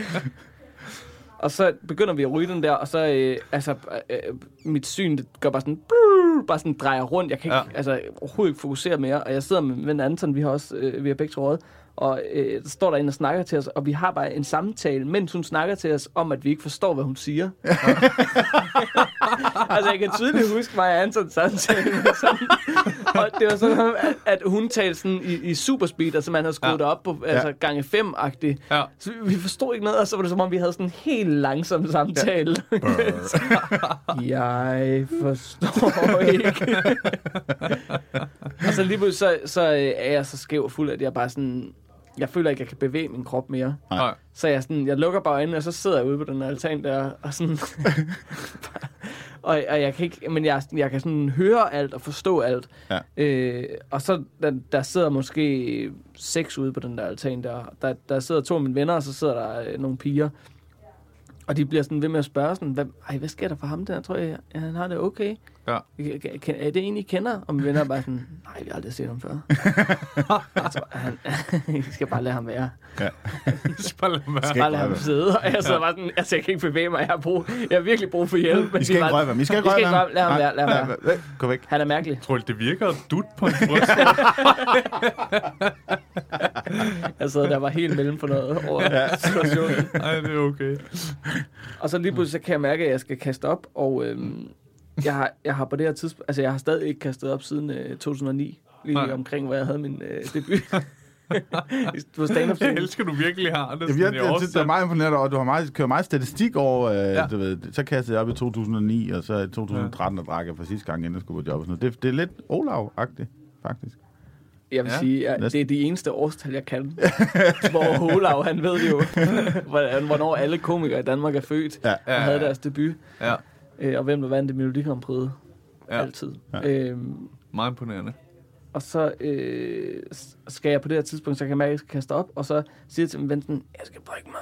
[LAUGHS] og så begynder vi at ryge den der, og så, øh, altså, øh, mit syn, det gør bare sådan, bare sådan drejer rundt. Jeg kan ikke, Ja. altså, overhovedet ikke fokusere mere. Og jeg sidder med ven Anton, vi har også, øh, vi har begge røget. Og øh, der står der en og snakker til os, og vi har bare en samtale, mens hun snakker til os om, at vi ikke forstår, hvad hun siger. [LAUGHS] [LAUGHS] altså, jeg kan tydeligt huske mig og Anton samtale. Sådan, [LAUGHS] og det var sådan, at, hun talte sådan i, i superspeed, altså man havde skruet Ja. det op på altså, gange fem-agtigt. Ja. Så vi, vi forstod ikke noget, og så var det som om, vi havde sådan en helt langsom samtale. jeg forstår ikke. og så lige pludselig, så, så øh, er jeg så skæv og fuld, at jeg bare sådan... Jeg føler ikke, jeg kan bevæge min krop mere. Nej. Så jeg, sådan, jeg lukker bare øjnene, og så sidder jeg ude på den altan der, og sådan... [LAUGHS] og, og jeg kan ikke, men jeg, jeg kan sådan høre alt og forstå alt. Ja. Øh, og så, der, der sidder måske seks ude på den der altan der. Der, der sidder to af mine venner, og så sidder der øh, nogle piger. Og de bliver sådan ved med at spørge sådan, hvad, ej, hvad sker der for ham der? Tror jeg, ja, han har det okay. Ja. Er det en, I kender? Og mine venner er bare sådan, nej, vi har aldrig set ham før. [LAUGHS] jeg tror, han, [LAUGHS] I [LAUGHS] skal bare lade ham være. Bare lad være. Skal Bare lade ham sidde. Og jeg sidder bare sådan, altså, jeg kan ikke bevæge mig. Jeg har, brug, jeg har virkelig brug for hjælp. Men I skal ikke røre ham. I skal ikke Vi røre ham. Lad ham være, lad ham være. Gå væk. Han er mærkelig. Tror du, det virker dut på en bryst? Jeg sad der var helt mellem for noget over situationen. Nej, det er okay. Og så lige pludselig så kan jeg mærke, at jeg skal kaste op, og øhm, jeg, har, jeg har på det her tidspunkt, altså jeg har stadig ikke kastet op siden øh, 2009, lige Nej. omkring, hvor jeg havde min øh, debut [LAUGHS] på stand-up Jeg elsker, du virkelig har det. Jamen, sådan jeg, i jeg, synes, det er meget imponerende at du har meget, kører meget statistik over, øh, Ja. ja. du ved, så kastede jeg op i 2009, og så i 2013, og drak jeg for sidste gang, inden jeg skulle på job og sådan noget. Det, det er lidt Olav-agtigt, faktisk. Jeg vil Ja. ja. sige, at det er de eneste årstal, jeg kan. [LAUGHS] hvor Holav, han ved jo, [LAUGHS] hvordan- hvornår alle komikere i Danmark er født Ja. og havde deres debut. Ja, Øh, og hvem der vandt det Melodi Grand Prix. Ja. Altid. Ja. Øhm, meget imponerende. og så øh, skal jeg på det her tidspunkt, så kan jeg mærke, at jeg skal kaste op, og så siger jeg til min ven, sådan, jeg skal brække mig.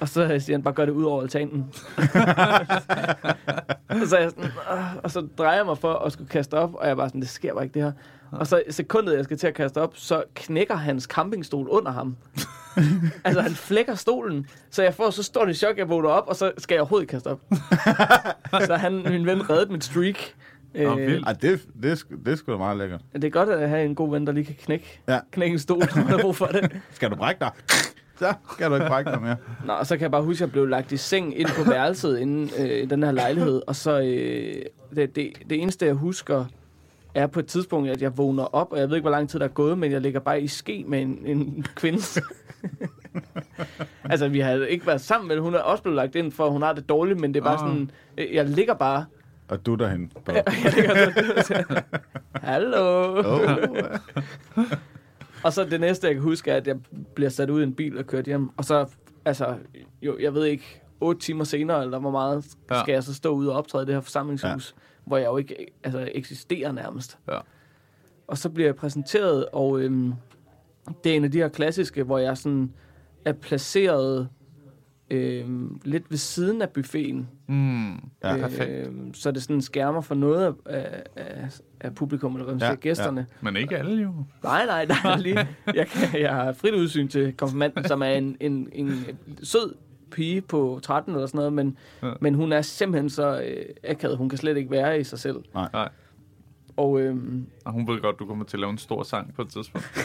Og så siger han, bare gør det ud over altanen. [LAUGHS] [LAUGHS] og så jeg sådan, og så drejer jeg mig for at skulle kaste op, og jeg er bare sådan, det sker bare ikke det her. Og så i sekundet, jeg skal til at kaste op, så knækker hans campingstol under ham. [LAUGHS] altså, han flækker stolen, så jeg får så stort et chok, jeg vågner op, og så skal jeg overhovedet ikke kaste op. [LAUGHS] så han, min ven reddede mit streak. Nå. Ej, det, det, er sgu- det er sgu da meget lækkert. Det er godt at have en god ven, der lige kan knække, Ja. knække en stol, når man har brug for det. [LAUGHS] Skal du brække dig? Så skal du ikke brække dig mere. Nå, og så kan jeg bare huske, at jeg blev lagt i seng ind på værelset inden øh, i den her lejlighed. Og så øh, det, det, det eneste, jeg husker, er på et tidspunkt, at jeg vågner op, og jeg ved ikke, hvor lang tid der er gået, men jeg ligger bare i ske med en, en kvinde. [LAUGHS] altså, vi har ikke været sammen, men hun er også blevet lagt ind, for hun har det dårligt, men det er bare Ah. sådan, øh, jeg ligger bare, Og du derhen. [LAUGHS] Jeg ligger hallo. Oh. Og så det næste, jeg kan huske, er, at jeg bliver sat ud i en bil og kørt hjem. Og så, altså, jo, jeg ved ikke, otte timer senere, eller hvor meget, Ja. skal jeg så stå ude og optræde i det her forsamlingshus, ja. Hvor jeg jo ikke altså, eksisterer nærmest. Ja. Og så bliver jeg præsenteret, og øhm, det er en af de her klassiske, hvor jeg sådan er placeret øhm, lidt ved siden af buffeten. Mm. Ja, perfekt. Øhm, så det sådan skærmer for noget af, af, af, publikum, eller hvad Ja, gæsterne. Men ikke alle jo. Nej, nej, er [LAUGHS] lige... Jeg, kan, jeg har frit udsyn til konfirmanden, som er en, en, en sød pige på 13 eller sådan noget, men, Ja. ja. men hun er simpelthen så øh, akavet. Hun kan slet ikke være i sig selv. Nej. Og øhm, Og hun ved godt, du kommer til at lave en stor sang på et tidspunkt. [LAUGHS]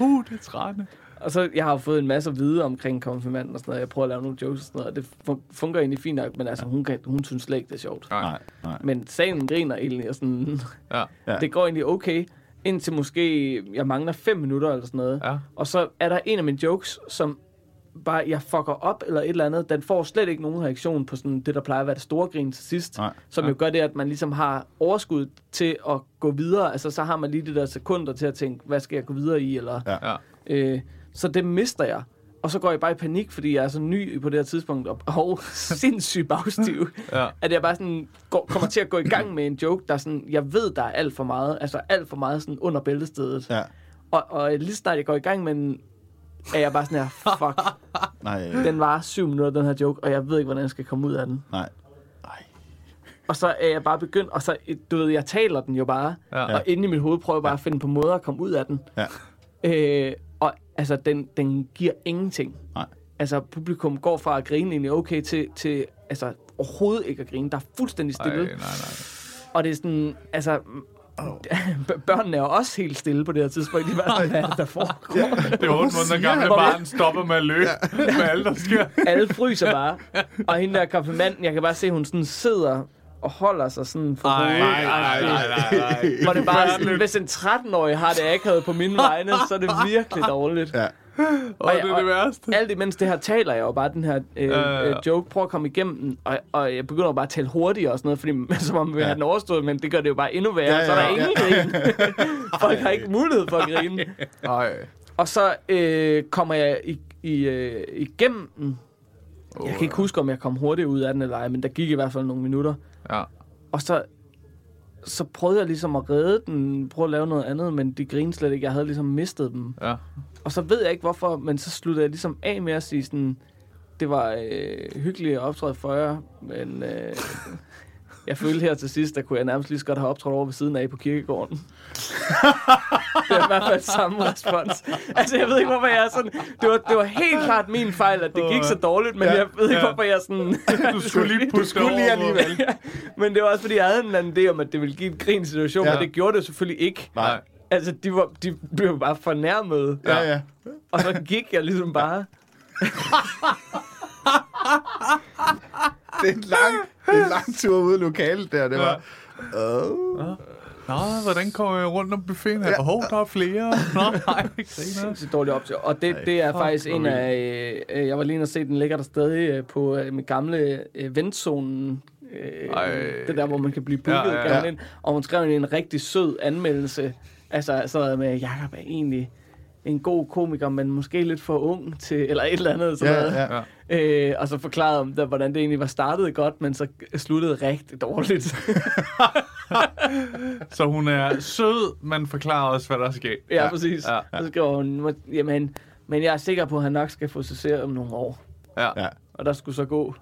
uh, det er trætte. Og så, jeg har jo fået en masse at vide omkring konfirmanden og sådan noget. Jeg prøver at lave nogle jokes og sådan noget, og det fun- fungerer egentlig fint nok, men altså, hun, kan, hun synes slet ikke, det er sjovt. Nej, nej. Men salen griner egentlig, og sådan, Ja. Ja. ja. det går egentlig okay, indtil måske, jeg mangler fem minutter eller sådan noget. Ja. Og så er der en af mine jokes, som bare, jeg fucker op eller et eller andet, den får slet ikke nogen reaktion på sådan det, der plejer at være det store grin til sidst. Nej. Som jo gør det, at man ligesom har overskud til at gå videre. Altså, så har man lige det der sekunder til at tænke, hvad skal jeg gå videre i? Eller, Ja. Ja. Øh, så det mister jeg. Og så går jeg bare i panik, fordi jeg er så ny på det her tidspunkt, og, og [LAUGHS] sindssygt bagstiv, Ja. at jeg bare sådan går, kommer til at gå i gang med en joke, der sådan, jeg ved, der er alt for meget, altså alt for meget sådan under bæltestedet. Ja. Og, og lige snart jeg går i gang med den, er jeg bare sådan her, fuck, [LAUGHS] Nej, den var syv minutter, den her joke, og jeg ved ikke, hvordan jeg skal komme ud af den. nej. Og så er jeg bare begyndt, og så, du ved, jeg taler den jo bare, Ja. og inde i mit hoved prøver jeg bare at finde på måder at komme ud af den. Ja. Øh, og altså, den, den giver ingenting. Nej. Altså, publikum går fra at grine egentlig okay til, til altså, overhovedet ikke at grine. Der er fuldstændig Ej, stille. nej, nej. Og det er sådan, altså, [LAUGHS] børnene er også helt stille på det her tidspunkt. De var sådan, hvad er det, der foregår? Det er 8 måneder gamle barn stopper med at løbe [LAUGHS] med alt, der sker. [LAUGHS] Alle fryser bare. Og hende der konfirmanden, jeg kan bare se, hun sådan sidder og holder sig sådan for Ej, hovedet. nej, nej, nej, nej. Hvor det bare sådan, hvis en 13-årig har det akavet på mine vegne, så er det virkelig dårligt. Ja. Og det er det værste. Alt imens det her taler jeg jo bare den her øh, ja. øh, joke, prøver at komme igennem den, og, og jeg begynder bare at tale hurtigt og sådan noget, fordi [LAUGHS] som om vi vil have den overstået, men det gør det jo bare endnu værre, Ja, så er der ja, ingen grin. [LAUGHS] Folk har ikke mulighed for at grine. Ej. Og så øh, kommer jeg i, i, øh, igennem den. Jeg kan ikke huske, om jeg kom hurtigt ud af den eller ej, men der gik i hvert fald nogle minutter. Ja. Og så, så prøvede jeg ligesom at redde den, prøve at lave noget andet, men de grinede slet ikke. Jeg havde ligesom mistet dem. Ja. Og så ved jeg ikke hvorfor, men så sluttede jeg ligesom af med at sige sådan, det var øh, hyggeligt at optræde for jer, men øh, jeg følte her til sidst, der kunne jeg nærmest lige så godt have optrådt over ved siden af på kirkegården. [LAUGHS] det er i hvert fald samme respons. Altså, jeg ved ikke, hvorfor jeg er sådan... Det var, det var helt klart min fejl, at det gik så dårligt, men Ja. jeg ved ikke, Ja. hvorfor jeg sådan... Du skulle lige putte skulle lige alligevel. Ja, [LAUGHS] men det var også, fordi jeg havde en eller anden idé om, at det ville give en grin situation, Ja. og det gjorde det selvfølgelig ikke. Nej. Altså, de, var, de blev bare fornærmet. Ja, ja. Og så gik jeg ligesom bare... [LAUGHS] Det er en lang, er en lang tur ude i lokalet der. Det var... Oh. Nå, hvordan kommer jeg rundt om buffeten her? Åh, oh, der er flere. Nå, nej, ikke griner. Så dårligt op til. Og det, det er faktisk en af... Øh, jeg var lige inde og se, den ligger der stadig øh, på øh, mit gamle øh, ventzonen. Øh, Ej. det der, hvor man kan blive booket Ja, ja, ja, ja, ja. Ind, Og hun skrev en rigtig sød anmeldelse. Altså sådan noget med, Jacob er egentlig en god komiker, men måske lidt for ung til, eller et eller andet sådan Ja, noget. ja. Øh, og så forklarede om, der, hvordan det egentlig var startet godt, men så sluttede rigtig dårligt. [LAUGHS] Så hun er sød, men forklarer også, hvad der er sket. ja, præcis. Ja. Og så skriver hun, "Må- jamen, men jeg er sikker på, at han nok skal få sig selv om nogle år. Ja. Ja. Og der skulle så gå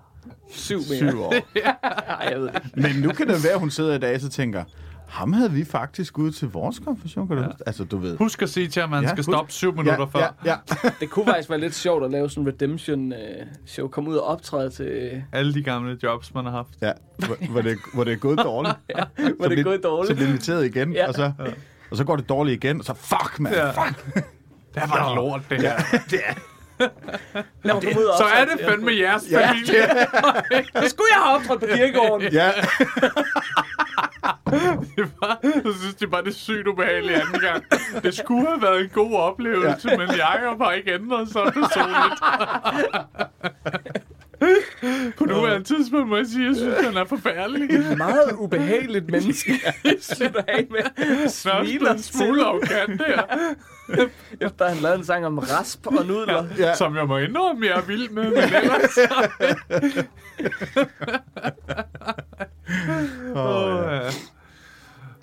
syv mere. Syv år. [LAUGHS] Ej, jeg ved det. Men nu kan det være, at hun sidder i dag og tænker, ham havde vi faktisk ude til vores konfirmation, kan du huske? Altså, du ved. Husk at sige til ham, at han Ja, skal husk- stoppe syv minutter ja, før. Ja, ja. Det kunne faktisk være lidt sjovt at lave sådan en redemption-show. Komme ud og optræde til... Alle de gamle jobs, man har haft. ja. Hvor, hvor, det, hvor det er gået dårligt. [LAUGHS] Ja, hvor det er gået Så dårligt. bliver inviteret igen, Ja. og, så, og så går det dårligt igen, og så fuck, mand. Ja. Fuck. Det var lort, det her. Lad mig komme ud og Så er det fandme jeres Ja, familie. [LAUGHS] Så skulle jeg have optrådt på kirkegården. Ja, [LAUGHS] [LAUGHS] Det var, jeg synes, det var det sygt ubehageligt anden gang. Det skulle have været en god oplevelse, ja. men Jacob har ikke ændret sig personligt. [LAUGHS] På nuværende tidspunkt må jeg sige, at jeg synes, han er forfærdelig. Et meget ubehageligt menneske. [LAUGHS] Jeg slutter af med er smiler en smule arrogant her. efter han lavede en sang om rasp og nudler. Ja. Som jeg må indrømme, jeg er vild med, men ellers... Åh, ja.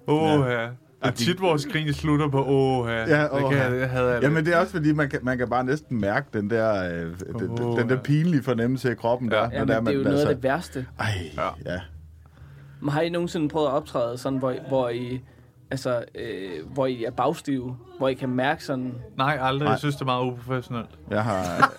Åh, ja. Det er tit, vores grin slutter på åh, ja. Ja, det åh, kan ja. jeg, det havde jeg Jamen, det er også fordi, man kan, man kan bare næsten mærke den der, øh, den, Åh, den der ja. pinlige fornemmelse i kroppen. Der, Ja. når Ja, men der, det er jo noget af altså- det værste. Ej, Ja. ja. Men har I nogensinde prøvet at optræde sådan, hvor, hvor I... Altså, øh, hvor I er bagstive, hvor I kan mærke sådan, Nej, aldrig. Nej. Jeg synes, det er meget uprofessionelt. Jeg har...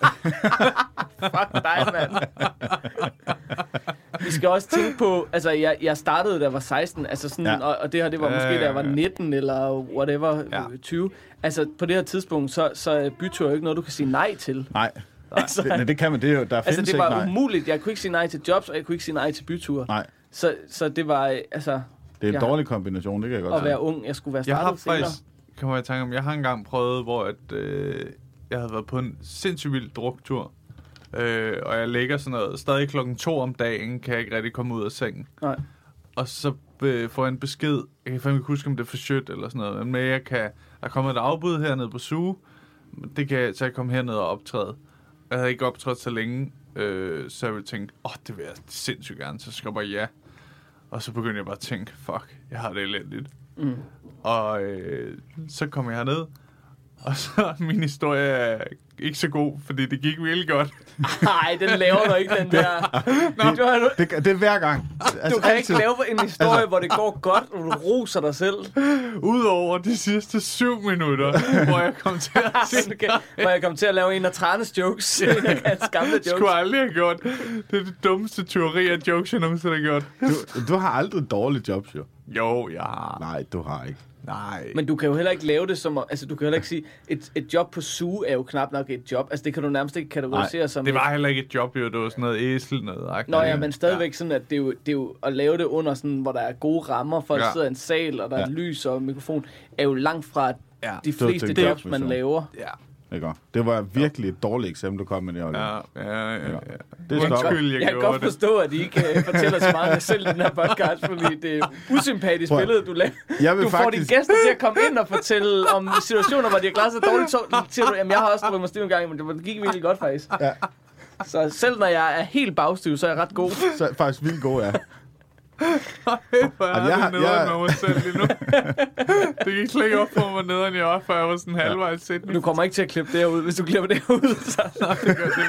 [LAUGHS] fuck dig, mand. [LAUGHS] Vi skal også tænke på, altså jeg, jeg startede, da jeg var 16, altså sådan, Ja. og, og det her, det var måske, da jeg var ja. 19 eller whatever, Ja. ja. 20. Altså på det her tidspunkt, så, så er bytur jo ikke noget, du kan sige nej til. Nej, Altså, det, nej, det kan man. Det er jo, der altså findes det ikke var nej. umuligt. Jeg kunne ikke sige nej til jobs, og jeg kunne ikke sige nej til byture. Nej, Så, så det var, øh, altså, det er en Jeg- dårlig kombination, det kan jeg godt at sige. være ung, jeg skulle være Jeg startet har senere. faktisk, kommer jeg i tanke om, jeg har engang prøvet, hvor at, øh, jeg havde været på en sindssygt vild druktur. Øh, og jeg ligger sådan noget, stadig klokken to om dagen, kan jeg ikke rigtig komme ud af sengen. Nej. Og så øh, får jeg en besked, jeg kan ikke huske, om det er for shit eller sådan noget, men jeg kan, der er kommet et afbud hernede på Suge, det kan så jeg komme herned og optræde. Jeg havde ikke optrådt så længe, øh, så jeg ville tænke, åh, oh, det vil jeg sindssygt gerne, så skriver jeg ja. Og så begyndte jeg bare at tænke, fuck, jeg har det elendigt. Mm. Og øh, så kom jeg herned, og så [LAUGHS] min historie er ikke så god, fordi det gik virkelig godt. Nej, den laver du ikke, den der. Nå, du, har, Det, det er hver gang. Altså, du kan ikke lave en historie, altså, hvor det går godt, og du roser dig selv. Udover de sidste syv minutter, hvor jeg kom til at [LAUGHS] Okay, hvor jeg kom til at lave en af Tranes jokes. [LAUGHS] gamle jokes. skulle aldrig have gjort. Det er det dummeste teori af jokes, jeg nogensinde har gjort. Du, du har aldrig dårlige jobs, jo. Jo, ja. Nej, du har ikke. Nej. Men du kan jo heller ikke lave det som... Altså, du kan heller ikke sige... Et, et job på SUGE er jo knap nok et job. Altså, det kan du nærmest ikke kategorisere som... det et- var heller ikke et job, jo. Det var sådan noget æsel noget. Nå ja, men stadigvæk sådan, at det er, jo, det er jo at lave det under sådan, hvor der er gode rammer, folk Ja. ja. sidder i en sal, og der er Ja. lys og mikrofon, er jo langt fra Ja. de Det fleste til jobs, man laver. Ja. Ikke? Det var virkelig et dårligt eksempel, du kom med det, Oliver. Ja, ja, ja. ja. Det er Undskyld, jeg, Jeg kan godt det. forstå, at I ikke uh, fortæller så meget af jer selv i den her podcast, fordi [LAUGHS] det er usympatisk Prøv billede, du laver. Jeg vil Du får faktisk... dine gæster til at komme ind og fortælle om situationer, hvor de har klaret sig dårligt. Så siger du, jamen jeg har også drukket mig stiv en gang, men det gik virkelig godt faktisk. Ja. Så selv når jeg er helt bagstiv, så er jeg ret god. Så faktisk vildt god, ja. Hvor er jeg har- det nederen jeg- med mig selv lige nu. [LAUGHS] det gik slet ikke op for mig nederen jeg var, før jeg var sådan halvvejs sætning. Du kommer ikke til at klippe det ud. Hvis du klipper det ud, [LAUGHS] så det gør det.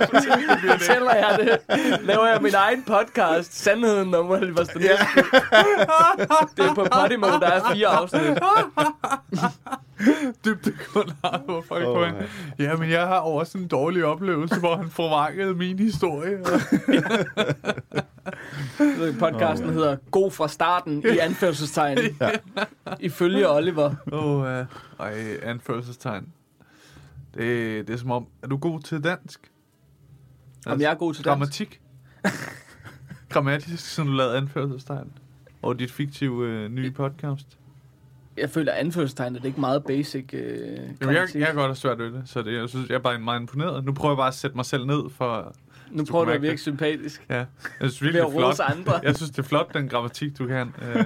Det fortæller jeg det. Laver jeg min egen podcast, Sandheden om Oliver Stanescu. Det er på Podimo, der er fire afsnit. [LAUGHS] Dybde kun har, hvor folk oh, ind. Jamen, jeg har også en dårlig oplevelse, hvor han forvangede min historie. Podcasten hedder God fra starten i anførselstegn. [LAUGHS] Ifølge Oliver. Oh, uh, ej, anførselstegn. Det, det er som om, er du god til dansk? Om jeg er god til dansk? Grammatik? Grammatisk, som du lavede anførselstegn. Og dit fiktive øh, nye podcast. Jeg føler, at anførselstegn er ikke meget basic. Øh, Jamen, jeg, jeg kan godt have svært ved det, så det, jeg synes, jeg er bare meget imponeret. Nu prøver jeg bare at sætte mig selv ned for... nu prøver du at virke sympatisk. Ja, jeg synes virkelig, det er flot. andre. Jeg synes, det er flot, den grammatik, du kan. Øh, [LAUGHS] [LAUGHS]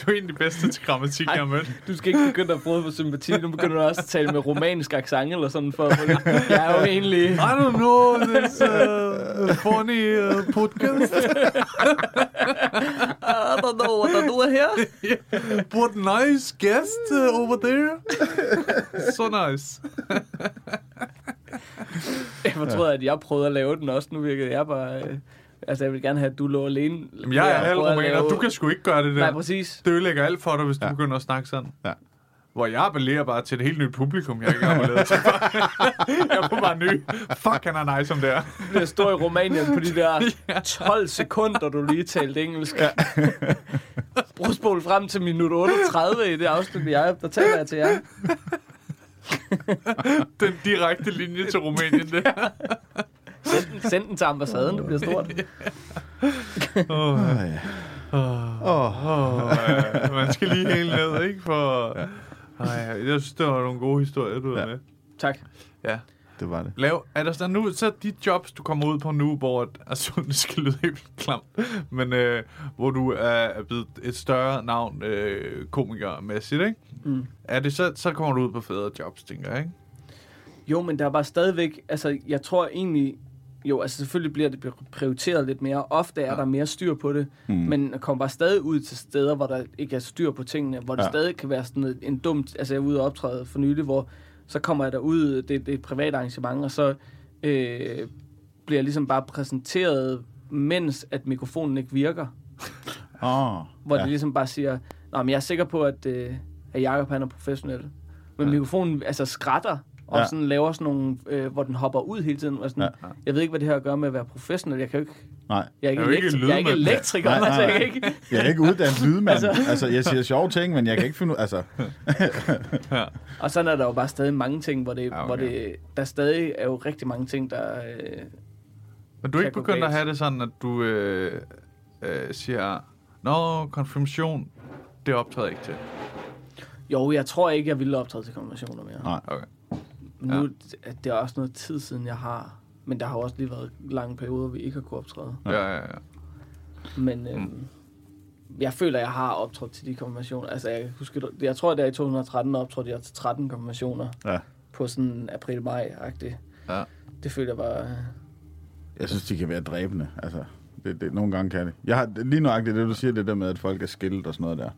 du er en af de bedste til grammatik, jeg har mødt. Du skal ikke begynde at prøve for sympati. Nu begynder du også at tale med romansk accent eller sådan for at få lidt. Jeg er jo egentlig... I don't know this uh, funny uh, podcast, I don't know what I do here. but nice guest uh, over there. [LAUGHS] so nice. [LAUGHS] Jeg fortrød, at jeg prøvede at lave den også. Nu virkede jeg bare... Øh, altså, jeg vil gerne have, at du lå alene. Jamen, jeg er halv romaner. Du kan sgu ikke gøre det der. Nej, præcis. Det ødelægger alt for dig, hvis du Ja. begynder at snakke sådan. Ja. Hvor jeg appellerer bare til et helt nyt publikum, jeg ikke har appelleret til. [LAUGHS] jeg er bare ny. Fuck, han er nice som det er. Jeg står i Rumænien på de der [LAUGHS] 12 sekunder, du lige talte engelsk. Ja. Brug spol frem til minut 38 i det afsnit, jeg der taler jeg til jer. [LAUGHS] Den direkte linje til Rumænien, det Send den, send den til ambassaden, det bliver stort. oh, [LAUGHS] Åh, ja. oh, ja. Man skal lige helt ned, ikke? For... Ej, jeg synes, det var nogle gode historier, du Ja. med. Tak. Ja. Det var det. Lav, er der så nu, så de jobs, du kommer ud på nu, hvor, at- altså, [LAUGHS] det skal lyde helt vildt klamt, men øh, hvor du er, blevet et større navn øh, komikermæssigt, ikke? Mm. Er det så, så kommer du ud på federe jobs, tænker jeg, ikke? Jo, men der er bare stadigvæk, altså jeg tror egentlig, jo, altså selvfølgelig bliver det prioriteret lidt mere. Ofte er der mere styr på det, mm. men jeg kommer bare stadig ud til steder, hvor der ikke er styr på tingene, hvor det Ja. stadig kan være sådan et, en dumt, altså jeg er ude og optræde for nylig, hvor så kommer jeg derud, det, det er et privat arrangement, og så øh, bliver jeg ligesom bare præsenteret, mens at mikrofonen ikke virker. Åh, [LAUGHS] [LAUGHS] Hvor ja. ja. de ligesom bare siger, Nå, men jeg er sikker på, at, øh, at Jacob han er professionel. Men ja. mikrofonen altså skrætter, og ja. Ja. sådan laver sådan nogle, øh, hvor den hopper ud hele tiden. Og sådan, ja. Ja. Jeg ved ikke, hvad det her gør med at være professionel. Jeg kan jo ikke... Nej. Jeg er ikke, Jeg er ikke elektri- jeg er ikke elektriker, Nej, nej, altså, jeg nej. kan ikke... Jeg er ikke uddannet lydmand. Altså- [LAUGHS] altså, altså, jeg siger sjove ting, men jeg kan ikke finde ud... Altså, [LAUGHS] Og sådan er der jo bare stadig mange ting, hvor, det, Ja, ja, okay. hvor det, der stadig er jo rigtig mange ting, der... Øh, Men du er ikke begyndt at have det sådan, at du øh, øh, siger, Nå, konfirmation, det optræder jeg ikke til. jo, jeg tror ikke, jeg ville optræde til konfirmationer mere. nej. Okay. Nu, ja. det er også noget tid siden, jeg har... Men der har også lige været lange perioder, hvor vi ikke har kunnet optræde. Ja, ja, ja. Men øhm, mm. jeg føler, jeg har optrådt til de konfirmationer. Altså, jeg, husker, jeg tror, at der i 2013 optrådte jeg til 13 konfirmationer. Ja. På sådan april-maj-agtigt. Ja. Det føler jeg var... Jeg synes, de kan være dræbende. Altså, Det, det, nogle gange kan det. Jeg har, lige nøjagtigt det, du siger, det der med, at folk er skilt og sådan noget der.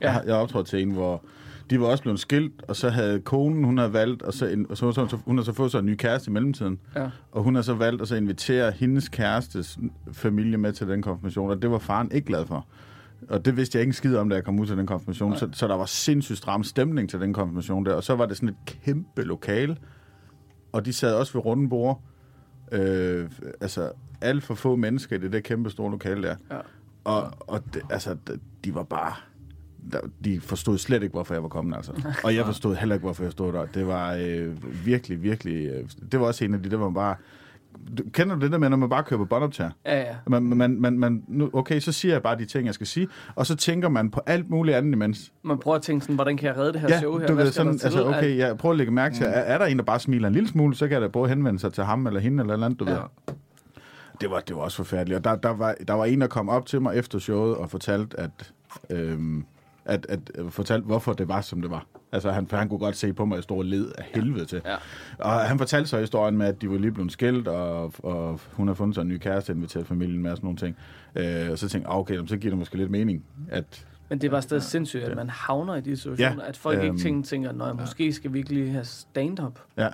Ja. Jeg, jeg har optrådt til en, hvor de var også blevet skilt, og så havde konen, hun havde valgt, og så, en, og så, så, hun har så fået sig en ny kæreste i mellemtiden. Ja. Og hun har så valgt at så invitere hendes kærestes familie med til den konfirmation, og det var faren ikke glad for. Og det vidste jeg ikke en skid om, da jeg kom ud til den konfirmation. Så, så der var sindssygt stram stemning til den konfirmation der. Og så var det sådan et kæmpe lokale, og de sad også ved runde bord. Øh, altså, alt for få mennesker i det der kæmpe store lokale der. Ja. Og, og det, altså, de var bare... De forstod slet ikke, hvorfor jeg var kommet, altså. Og jeg forstod heller ikke, hvorfor jeg stod der. Det var øh, virkelig, virkelig... Øh, det var også en af de, der var bare... Du, kender du det der med, når man bare kører på båndoptager? Ja, ja. Man, man, man, man, nu, okay, så siger jeg bare de ting, jeg skal sige, og så tænker man på alt muligt andet imens. Man prøver at tænke sådan, hvordan kan jeg redde det her Ja, show her? du Hvad ved sådan, altså okay, jeg prøver at lægge mærke til, er, er der en, der bare smiler en lille smule, så kan jeg da både henvende sig til ham eller hende eller andet, du ja. ved. Det var, det var også forfærdeligt. Og der, der, var, der var en, der kom op til mig efter showet og fortalte, at, øhm, at, at, fortalte, hvorfor det var, som det var. Altså, han, for han kunne godt se på mig, at jeg stod led af helvede til. Ja. Og han fortalte så historien med, at de var lige blevet skilt, og, og hun har fundet sig en ny kæreste, inviteret familien med og sådan nogle ting. Øh, og så tænkte jeg, ah, okay, så giver det måske lidt mening, at Men det var stadig sindssygt, at man havner i de situationer. at folk ikke øhm, tænker, tænker nej, måske skal vi ikke lige have stand-up. Ja.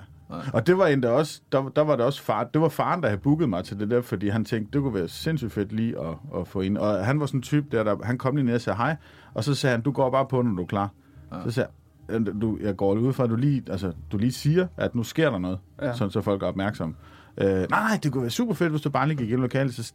Og det var endda også, der, der var det også far, det var faren, der havde booket mig til det der, fordi han tænkte, det kunne være sindssygt fedt lige at, at få ind. Og han var sådan en type der, der, han kom lige ned og sagde hej, og så sagde han, du går bare på, når du er klar. Ja. Så sagde jeg, "Øh, du, jeg går ud fra, at du lige, altså, du lige siger, at nu sker der noget, Ja. sådan, så folk er opmærksomme. Øh, nej, nej, det kunne være super fedt, hvis du bare lige gik ind i lokalet. Så,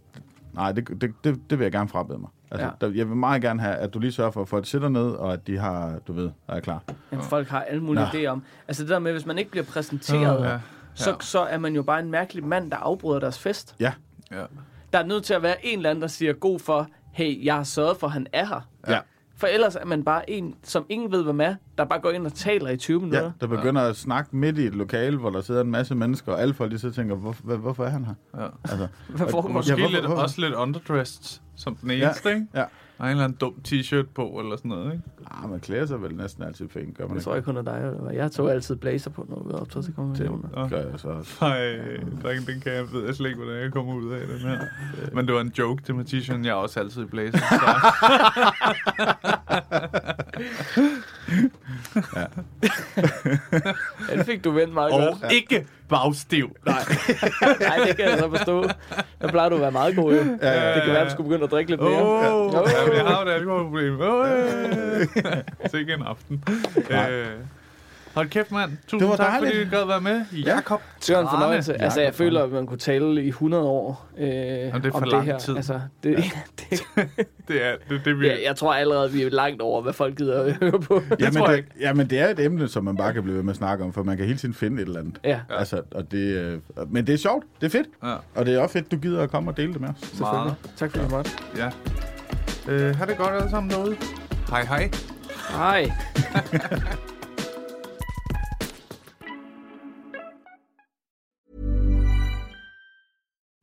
nej, det, det, det, det vil jeg gerne frabede mig. Altså, Ja. ja. der, jeg vil meget gerne have, at du lige sørger for, at folk sætter ned, og at de har, du ved, er klar. Jamen, folk har alle mulige Nå. idéer om. Altså det der med, hvis man ikke bliver præsenteret, Åh, ja. så, så er man jo bare en mærkelig mand, der afbryder deres fest. Ja, Ja. Der er nødt til at være en eller anden, der siger god for, hey, jeg har sørget for, at han er her. ja. For ellers er man bare en, som ingen ved, hvem er, der bare går ind og taler i 20 minutter. Ja, der begynder at snakke midt i et lokale, hvor der sidder en masse mennesker, og alle folk de så tænker, hvor, hvor, hvorfor er han her? Ja. Altså, [LAUGHS] Hvad foregår? Måske Ja, hvorfor- lidt, hvorfor? også lidt underdressed, som den eneste, ikke? ja. Og en eller anden dum t-shirt på, eller sådan noget, ikke? Ah, man klæder sig vel næsten altid pænt, gør man Jeg ikke? tror ikke kun er dig. eller? Jeg tog altid blazer på, når vi var optaget til konfirmationer. Det gør jeg så også. Nej, dreng, den kan jeg, ved jeg slet ikke, hvordan jeg kommer ud af den her. Men det var en joke til med t-shirten. Jeg er også altid i blazer. Så. [LAUGHS] [LAUGHS] Den fik du vendt meget Og godt. ikke bagstiv. Nej. [LAUGHS] Nej, det kan jeg så forstå. Der plejer du at være meget god, jo. Det kan være, at du skulle begynde at drikke lidt mere. Åh, Jo. ja, jeg har jo et alkoholproblem. Åh, Sikke en aften. Øh, Hold kæft, mand. Tusind Det var tak, dejligt. fordi du gad være med. Jakob Det var en fornøjelse. Altså, jeg føler, at man kunne tale i 100 år øh, det er om for det lang her. tid. Altså, det, [LAUGHS] [LAUGHS] det, Det er det, er det vi... ja, jeg tror allerede, vi er langt over, hvad folk gider at [LAUGHS] høre på. Jamen, tror jeg det, jamen, det er et emne, som man bare kan blive ved med at snakke om, for man kan hele tiden finde et eller andet. Ja. Altså, og det, øh, men det er sjovt. Det er fedt. Ja. Og det er også fedt, du gider at komme og dele det med os. Meget. Tak fordi du måtte. Ja. Øh, ha' det godt alle sammen derude. Hej hej. Hej.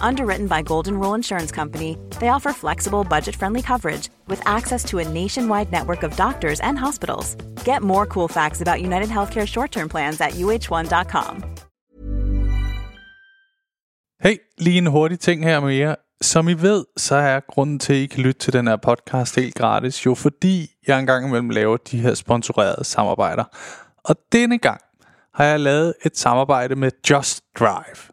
Underwritten by Golden Rule Insurance Company, they offer flexible, budget friendly coverage with access to a nationwide network of doctors and hospitals. Get more cool facts about United Healthcare short term plans at uh1.com. Hey, lige en hurtig ting her med jer. Som I ved, så er grunden til, at I kan lytte til den her podcast helt gratis, jo fordi jeg engang imellem laver de her sponsorerede samarbejder. Og denne gang har jeg lavet et samarbejde med Just Drive.